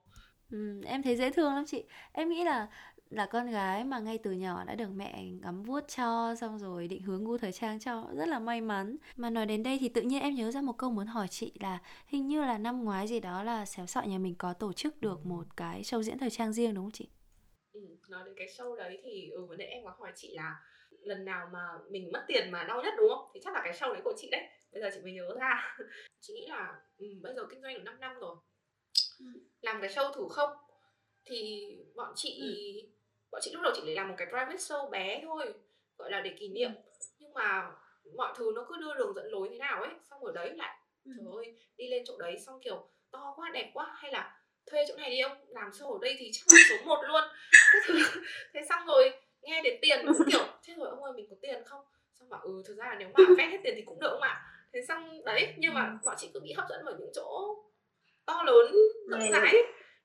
Ừ, em thấy dễ thương lắm chị. Em nghĩ là là con gái mà ngay từ nhỏ đã được mẹ ngắm vuốt cho xong rồi định hướng gu thời trang cho rất là may mắn. Mà nói đến đây thì tự nhiên em nhớ ra một câu muốn hỏi chị là hình như là năm ngoái gì đó là xéo sọ nhà mình có tổ chức được một cái show diễn thời trang riêng đúng không chị? Ừ, nói đến cái show đấy thì ừ vừa nãy em có hỏi chị là lần nào mà mình mất tiền mà đau nhất đúng không? Thì chắc là cái show đấy của chị đấy. Bây giờ chị mới nhớ ra. Chị nghĩ là ừ, bây giờ kinh doanh được 5 năm rồi. Ừ. làm cái show thử không? Thì bọn chị ừ bọn chị lúc đầu chị lấy làm một cái private show bé thôi gọi là để kỷ niệm. Nhưng mà mọi thứ nó cứ đưa đường dẫn lối thế nào ấy xong ở đấy lại ừ. trời ơi đi lên chỗ đấy xong kiểu to quá đẹp quá hay là thuê chỗ này đi không làm show ở đây thì chắc là số một luôn. Thế xong rồi nghe đến tiền cũng kiểu thế rồi ông ơi mình có tiền không? Xong bảo ừ thực ra là nếu mà vét hết tiền thì cũng được không ạ thế xong đấy nhưng mà bọn chị cứ bị hấp dẫn bởi những chỗ to lớn rộng rãi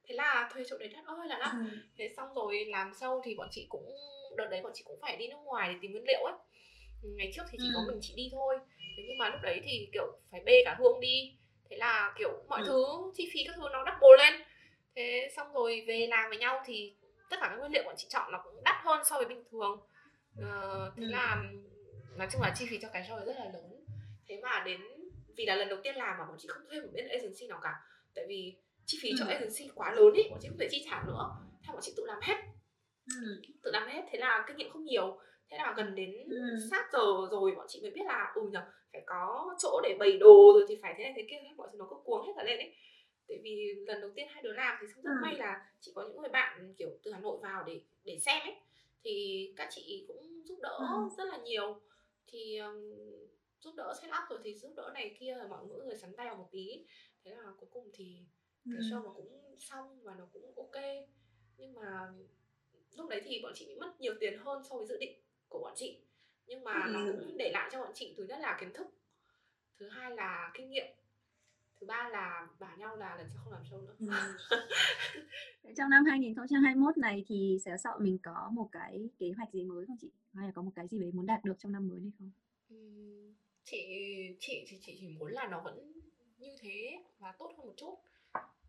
thế là thuê chỗ đấy đắt ơi là đắt ừ. thế xong rồi làm sâu thì bọn chị cũng đợt đấy bọn chị cũng phải đi nước ngoài để tìm nguyên liệu ấy ngày trước thì chỉ ừ. có mình chị đi thôi thế nhưng mà lúc đấy thì kiểu phải bê cả hương đi thế là kiểu mọi ừ. thứ chi phí các thứ nó đắt bồ lên thế xong rồi về làm với nhau thì tất cả các nguyên liệu bọn chị chọn nó cũng đắt hơn so với bình thường ờ, thế ừ. là nói chung là chi phí cho cái show rất là lớn thế mà đến vì là lần đầu tiên làm mà bọn chị không thuê một bên agency nào cả tại vì chi phí cho ừ. agency quá lớn ý bọn chị không thể chi trả nữa thế bọn chị tự làm hết ừ. tự làm hết thế là kinh nghiệm không nhiều thế là gần đến ừ. sát giờ rồi bọn chị mới biết là ừ nhở phải có chỗ để bày đồ rồi thì phải thế này thế kia mọi thứ nó cứ cuống hết cả lên ấy tại vì lần đầu tiên hai đứa làm thì rất ừ. may là chị có những người bạn kiểu từ hà nội vào để để xem ấy thì các chị cũng giúp đỡ ừ. rất là nhiều thì um, giúp đỡ set up rồi thì giúp đỡ này kia rồi mọi người sắn tay vào một tí thế là cuối cùng thì cái show nó cũng xong và nó cũng ok. Nhưng mà lúc đấy thì bọn chị bị mất nhiều tiền hơn so với dự định của bọn chị. Nhưng mà ừ. nó cũng để lại cho bọn chị thứ nhất là kiến thức thứ hai là kinh nghiệm thứ ba là bảo nhau là lần sau không làm show nữa. Ừ. trong năm 2021 này thì sẽ sợ mình có một cái kế hoạch gì mới không chị? Hay là có một cái gì đấy muốn đạt được trong năm mới hay không? Ừ, chị chị thì chị chỉ muốn là nó vẫn như thế và tốt hơn một chút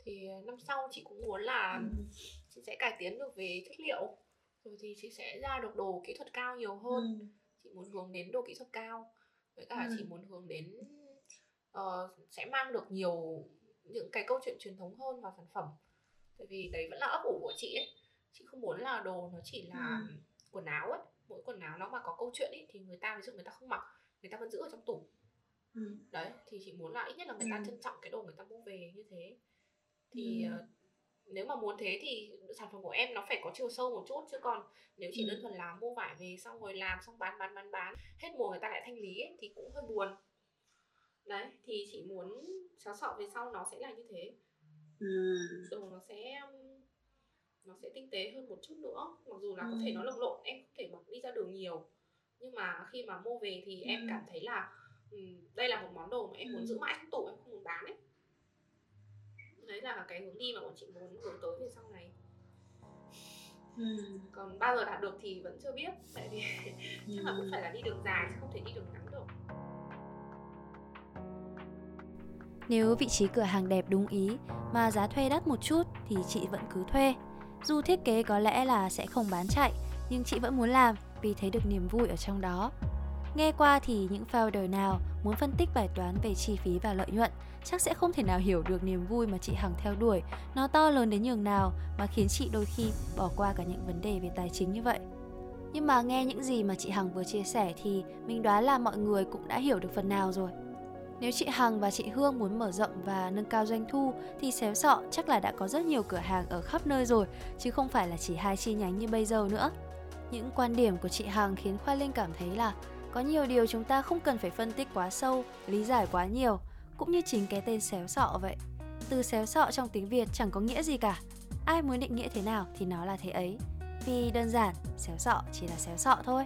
thì năm sau chị cũng muốn là ừ. chị sẽ cải tiến được về chất liệu rồi thì chị sẽ ra được đồ kỹ thuật cao nhiều hơn ừ. chị muốn hướng đến đồ kỹ thuật cao với cả ừ. chị muốn hướng đến uh, sẽ mang được nhiều những cái câu chuyện truyền thống hơn vào sản phẩm tại vì đấy vẫn là ấp ủ của chị ấy chị không muốn là đồ nó chỉ là ừ. quần áo ấy mỗi quần áo nó mà có câu chuyện ấy thì người ta ví dụ người ta không mặc người ta vẫn giữ ở trong tủ ừ. đấy thì chị muốn là ít nhất là người ta ừ. trân trọng cái đồ người ta mua về như thế thì ừ. nếu mà muốn thế thì sản phẩm của em nó phải có chiều sâu một chút chứ còn nếu chỉ ừ. đơn thuần là mua vải về xong rồi làm xong bán bán bán bán hết mùa người ta lại thanh lý ấy, thì cũng hơi buồn đấy thì chị muốn xáo sọ về sau nó sẽ là như thế ừ. đồ nó sẽ nó sẽ tinh tế hơn một chút nữa mặc dù là ừ. có thể nó lồng lộn em có thể mặc đi ra đường nhiều nhưng mà khi mà mua về thì ừ. em cảm thấy là um, đây là một món đồ mà em muốn giữ mãi trong tủ em không muốn bán ấy đấy là cái hướng đi mà bọn chị muốn hướng tới về sau này ừ. còn bao giờ đạt được thì vẫn chưa biết tại vì ừ. chắc là cũng phải là đi đường dài chứ không thể đi đường ngắn được Nếu vị trí cửa hàng đẹp đúng ý mà giá thuê đắt một chút thì chị vẫn cứ thuê. Dù thiết kế có lẽ là sẽ không bán chạy, nhưng chị vẫn muốn làm vì thấy được niềm vui ở trong đó. Nghe qua thì những founder nào muốn phân tích bài toán về chi phí và lợi nhuận chắc sẽ không thể nào hiểu được niềm vui mà chị Hằng theo đuổi nó to lớn đến nhường nào mà khiến chị đôi khi bỏ qua cả những vấn đề về tài chính như vậy. Nhưng mà nghe những gì mà chị Hằng vừa chia sẻ thì mình đoán là mọi người cũng đã hiểu được phần nào rồi. Nếu chị Hằng và chị Hương muốn mở rộng và nâng cao doanh thu thì xéo sọ chắc là đã có rất nhiều cửa hàng ở khắp nơi rồi, chứ không phải là chỉ hai chi nhánh như bây giờ nữa. Những quan điểm của chị Hằng khiến Khoai Linh cảm thấy là có nhiều điều chúng ta không cần phải phân tích quá sâu, lý giải quá nhiều, cũng như chính cái tên xéo sọ vậy. Từ xéo sọ trong tiếng Việt chẳng có nghĩa gì cả. Ai muốn định nghĩa thế nào thì nó là thế ấy. Vì đơn giản, xéo sọ chỉ là xéo sọ thôi.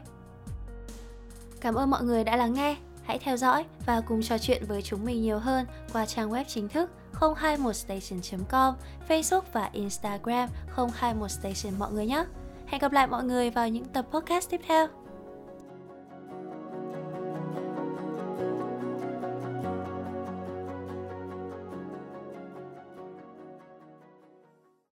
Cảm ơn mọi người đã lắng nghe. Hãy theo dõi và cùng trò chuyện với chúng mình nhiều hơn qua trang web chính thức 021station.com, Facebook và Instagram 021station mọi người nhé. Hẹn gặp lại mọi người vào những tập podcast tiếp theo.